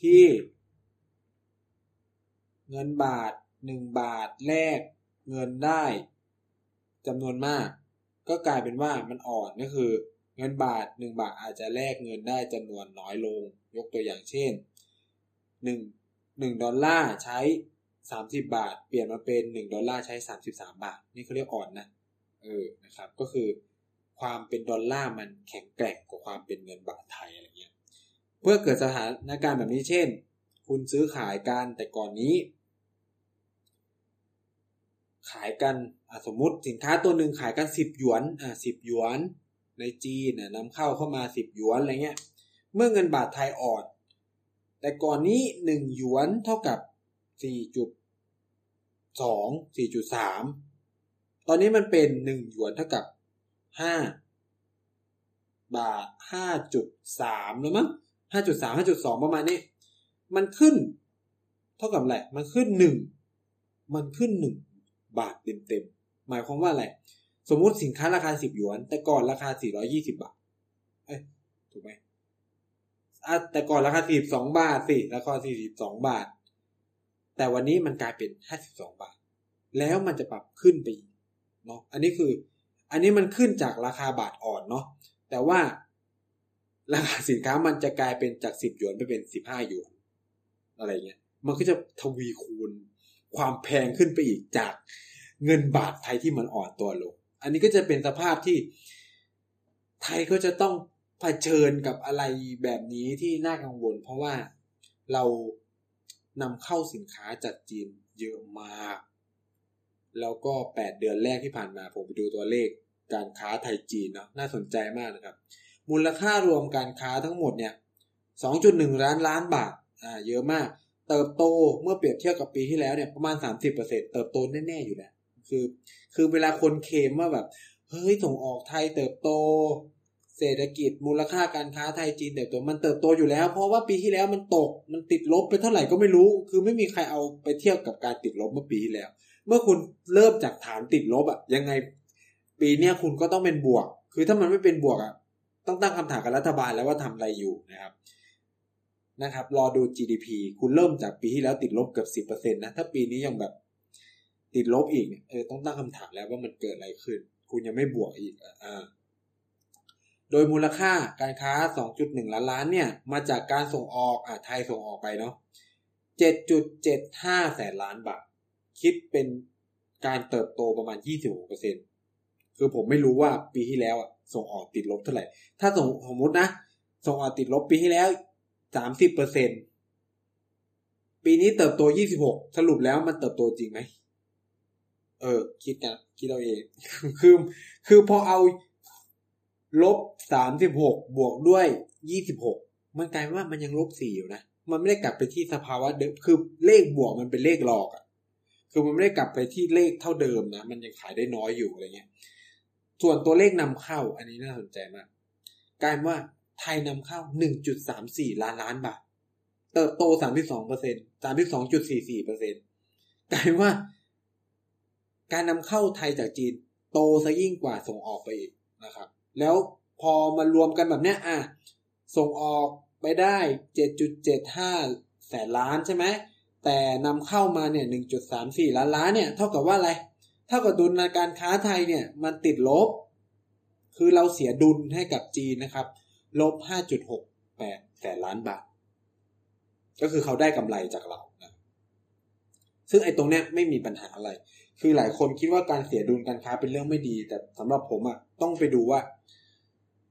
ที่ เงินบาทหนึ่งบาทแลกเงินได้จำนวนมาก ก็กลายเป็นว่ามันอ่อนก็คือ เงินบาทหนึ่งบาทอาจจะแลกเงินได้จำนวนน้อยลง ยกตัวอย่างเช่นหนึ่งหนึ่งดอลลาร์ใช้สามสิบาท เปลี่ยนมาเป็นหนึ่งดอลลาร์ใช้สามสิบสามบาท นี่เขาเรียกอ่อนนะเออนะครับก็คือ ความเป็นดอลลาร์มันแข็งแกร่งกว่าความเป็นเงินบาทไทยอะไรเงี้ยเพื่อเกิดสถานการณ์แบบนี้เช่น คุณซื้อขายกันแต่ก่อนนี้ ขายกันสมมติสินค้าตัวหนึ่งขายกันสิบหยวนอ่าสิบหยวน ในจีนนำเข้าเข้ามาสิบหยวนอะไรเงี้ยเมื่อเงินบาทไทยอ่อนแต่ก่อนนี้หนึ่งหยวนเท่ากับสี่จุดสองสี่จุดสามตอนนี้มันเป็นหนึ่งหยวนเท่ากับ ห้าบาทห้าจุดสามแล้วมั้งห้าจุดสามห้าจุดสองประมาณนี้ มันขึ้น เท่ากับอะไรมันขึ้นหนึ่งมันขึ้นหนึ่งบาทเต็มเต็มหมายความว่าอะไรสมมุติสินค้าราคาสิบหยวน แต่ก่อนราคาสี่ร้อยี่สิบาทเอ้ยถูกไหมอะแต่ก่อนราคาสี่สิบสองบาทสิราคาสี่สิบสองบาท แต่วันนี้มันกลายเป็นห้าสิบสองบาท แล้วมันจะปรับขึ้นไปเนาะอันนี้คือ อันนี้มันขึ้นจากราคาบาทอ่อนเนาะแต่ว่าราคาสินค้ามันจะกลายเป็นจากสิบหยวนไปเป็นสิบห้าหยวนอะไรเงี้ย มันก็จะทวีคูณความแพงขึ้นไปอีกจากเงินบาทไทยที่มันอ่อนตัวลง อันนี้ก็จะเป็นสภาพที่ไทยก็จะต้องเผชิญกับอะไรแบบนี้ที่น่ากังวล เพราะว่าเรานำเข้าสินค้าจากจีนเยอะมาก แล้วก็แปดเดือนแรกที่ผ่านมาผมไปดูตัวเลขการค้าไทยจีนเนาะน่าสนใจมากนะครับ มูลค่ารวมการค้าทั้งหมดเนี่ย 2.1 ล้านล้านบาทอ่าเยอะมาก เติบโตเมื่อเปรียบเทียบกับปีที่แล้วเนี่ยประมาณ 30%เติบโตแน่ๆอยู่แล้วคือ คือเวลาคนเคมว่าแบบ เฮ้ยส่งออกไทยเติบโต เศรษฐกิจมูลค่าการค้าไทยจีนเติบโตมันเติบโตอยู่แล้ว เพราะว่าปีที่แล้วมันตกมันติดลบไปเท่าไหร่ก็ไม่รู้ คือไม่มีใครเอาไปเทียบกับการติดลบเมื่อปีที่แล้ว เมื่อคุณเริ่มจากฐานติดลบอะยังไง ปีเนี้ยคุณก็ต้องเป็นบวก คือถ้ามันไม่เป็นบวกอะต้องตั้งคำถามกับรัฐบาลแล้วว่าทำอะไรอยู่นะครับนะครับ รอดู GDP คุณเริ่มจากปีที่แล้วติดลบเกือบสิบเปอร์เซ็นต์นะ ถ้าปีนี้ยังแบบติดลบอีกเนี่ยเออต้องตั้งคำถามแล้วว่ามันเกิดอะไรขึ้น คุณยังไม่บวกอีกอ่าโดยมูลค่าการค้า 2.1 ล้านล้านเนี่ย มาจากการส่งออกอ่าไทยส่งออกไปเนาะ7.75 แสนล้านบาท คิดเป็นการเติบโตประมาณ 26%คือผมไม่รู้ว่าปีที่แล้วอะส่งออกติดลบเท่าไหร่ ถ้าสมสมมตินะ ส่งออกติดลบปีที่แล้ว 30%ปีนี้เติบโต 26 สรุปแล้วมันเติบโตจริงไหม เออ คิดกันคิดเอาเอง คือ คือพอเอาลบสามสิบหกบวกด้วยยี่สิบหกมันกลายว่ามันยังลบสี่อยู่นะ มันไม่ได้กลับไปที่สภาวะเดิม คือเลขบวกมันเป็นเลขหลอกอะ คือมันไม่ได้กลับไปที่เลขเท่าเดิมนะ มันยังขายได้น้อยอยู่อะไรเงี้ย ส่วนตัวเลขนำเข้าอันนี้น่าสนใจมากกลายว่าไทยนำเข้าหนึ่งจุดสามสี่ล้านล้านบาท เติบโตสามสิบสองเปอร์เซ็นสามสิบสองจุดสี่สี่เปอร์เซ็นกลายว่า การนำเข้าไทยจากจีน โตซะยิ่งกว่าส่งออกไปอีกนะครับ แล้วพอมารวมกันแบบเนี้ยอะส่งออกไปได้เจ็ดจุดเจ็ดห้าแสนล้านใช่ไหม แต่นำเข้ามาเนี่ยหนึ่งจุดสามสี่ล้านล้านเนี่ยเท่ากับว่าอะไร เท่ากับดุลการค้าไทยเนี่ยมันติดลบ คือเราเสียดุลให้กับจีนนะครับ ลบห้าจุดหกแปดแสนล้านบาท ก็คือเขาได้กำไรจากเรานะซึ่งไอ้ตรงเนี้ยไม่มีปัญหาอะไร คือหลายคนคิดว่าการเสียดุลการค้าเป็นเรื่องไม่ดี แต่สำหรับผมอะ่ะต้องไปดูว่า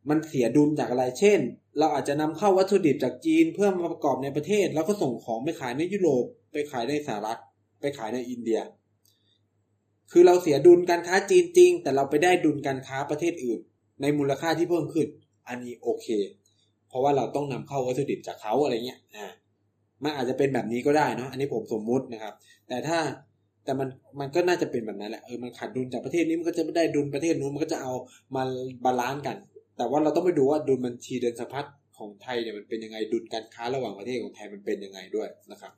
มันเสียดุลจากอะไร เช่น เราอาจจะนำเข้าวัตถุดิบจากจีนเพื่อมาประกอบในประเทศ แล้วก็ส่งของไปขายในยุโรป ไปขายในสหรัฐ ไปขายในอินเดีย คือเราเสียดุลการค้าจีนจริง แต่เราไปได้ดุลการค้าประเทศอื่น ในมูลค่าที่เพิ่มขึ้น อันนี้โอเค เพราะว่าเราต้องนำเข้าวัตถุดิบจากเขาอะไรเงี้ยอ่ามันอาจจะเป็นแบบนี้ก็ได้เนาะอันนี้ผมสมมุตินะครับ แต่ถ้าแต่มันมันก็น่าจะเป็นแบบนั้นแหละเออมันขาดดุลจากประเทศนี้มันก็จะไม่ได้ดุลประเทศนู้นมันก็จะเอามา balance กัน แต่ว่าเราต้องไปดูว่าดุลบัญชีเดินสะพัดของไทยเนี่ยมันเป็นยังไงดุลการค้าระหว่างประเทศของไทยมันเป็นยังไงด้วยนะครับ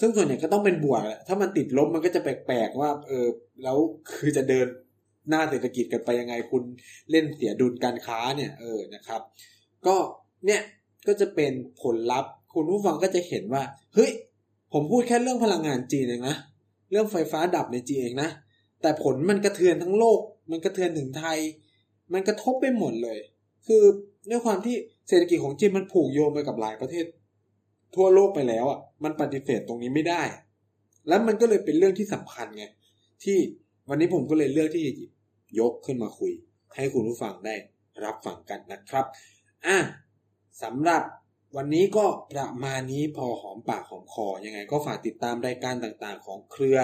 ซึ่งส่วนใหญ่ก็ต้องเป็นบวกแหละถ้ามันติดลบมันก็จะแปลกๆว่า เออ แล้วคือจะเดินหน้าเศรษฐกิจกันไปยังไงคุณเล่นเสียดุลการค้าเนี่ย เออนะครับ ก็เนี่ยก็จะเป็นผลลัพธ์คุณผู้ฟังก็จะเห็นว่า เฮ้ย ผมพูดแค่เรื่องพลังงานจีนเองนะ เรื่องไฟฟ้าดับในจีนเองนะ แต่ผลมันกระเทือนทั้งโลก มันกระเทือนถึงไทย มันกระทบไปหมดเลย คือด้วยความที่เศรษฐกิจของจีนมันผูกโยงไปกับหลายประเทศ ทั่วโลกไปแล้วอะมันปฏิเสธตรงนี้ไม่ได้ แล้วมันก็เลยเป็นเรื่องที่สำคัญไงที่วันนี้ผมก็เลยเลือกที่จะยกขึ้นมาคุย ให้คุณผู้ฟังได้รับฟังกันนะครับอะสำหรับวันนี้ก็ประมาณนี้พอหอมปากหอมคอยังไง ก็ฝากติดตามรายการต่างๆ ของเครือ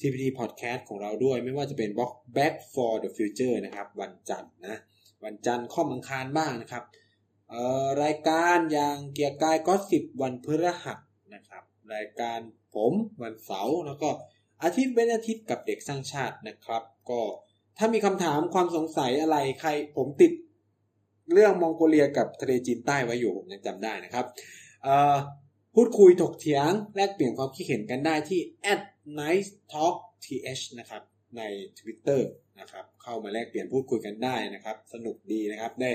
TPD Podcast ของเราด้วย ไม่ว่าจะเป็น Back for the Future นะครับ วันจันทร์นะ วันจันทร์ข้อมังคารบ้างนะครับ รายการอย่างเกียร์กายก็สิบวันพฤหัสนะครับ รายการผมวันเสาร์แล้วก็อาทิตย์เป็นอาทิตย์กับเด็กสร้างชาตินะครับ ก็ถ้ามีคำถามความสงสัยอะไรใครผมติดเรื่องมองโกเลียกับทะเลจีนใต้ไว้อยู่ผมยังจำได้นะครับพูดคุยถกเถียง แลกเปลี่ยนความคิดเห็นกันได้ที่ nice talk th นะครับ ใน Twitter นะครับ เข้ามาแลกเปลี่ยนพูดคุยกันได้นะครับ สนุกดีนะครับได้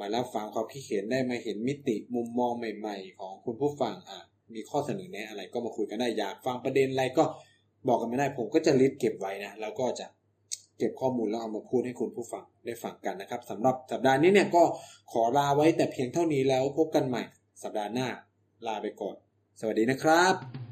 มารับฟังความคิดเห็นได้มาเห็นมิติมุมมองใหม่ ๆ ของคุณผู้ฟังอะมีข้อเสนอแนะอะไรก็มาคุยกันได้อยากฟังประเด็นอะไรก็บอกกันไม่ได้ผมก็จะลิสต์เก็บไว้นะแล้วก็จะเก็บข้อมูลแล้วเอามาพูดให้คุณผู้ฟังได้ฟังกันนะครับสำหรับสัปดาห์นี้เนี่ยก็ขอลาไว้แต่เพียงเท่านี้แล้วพบกันใหม่ สัปดาห์หน้าลาไปก่อน สวัสดีนะครับ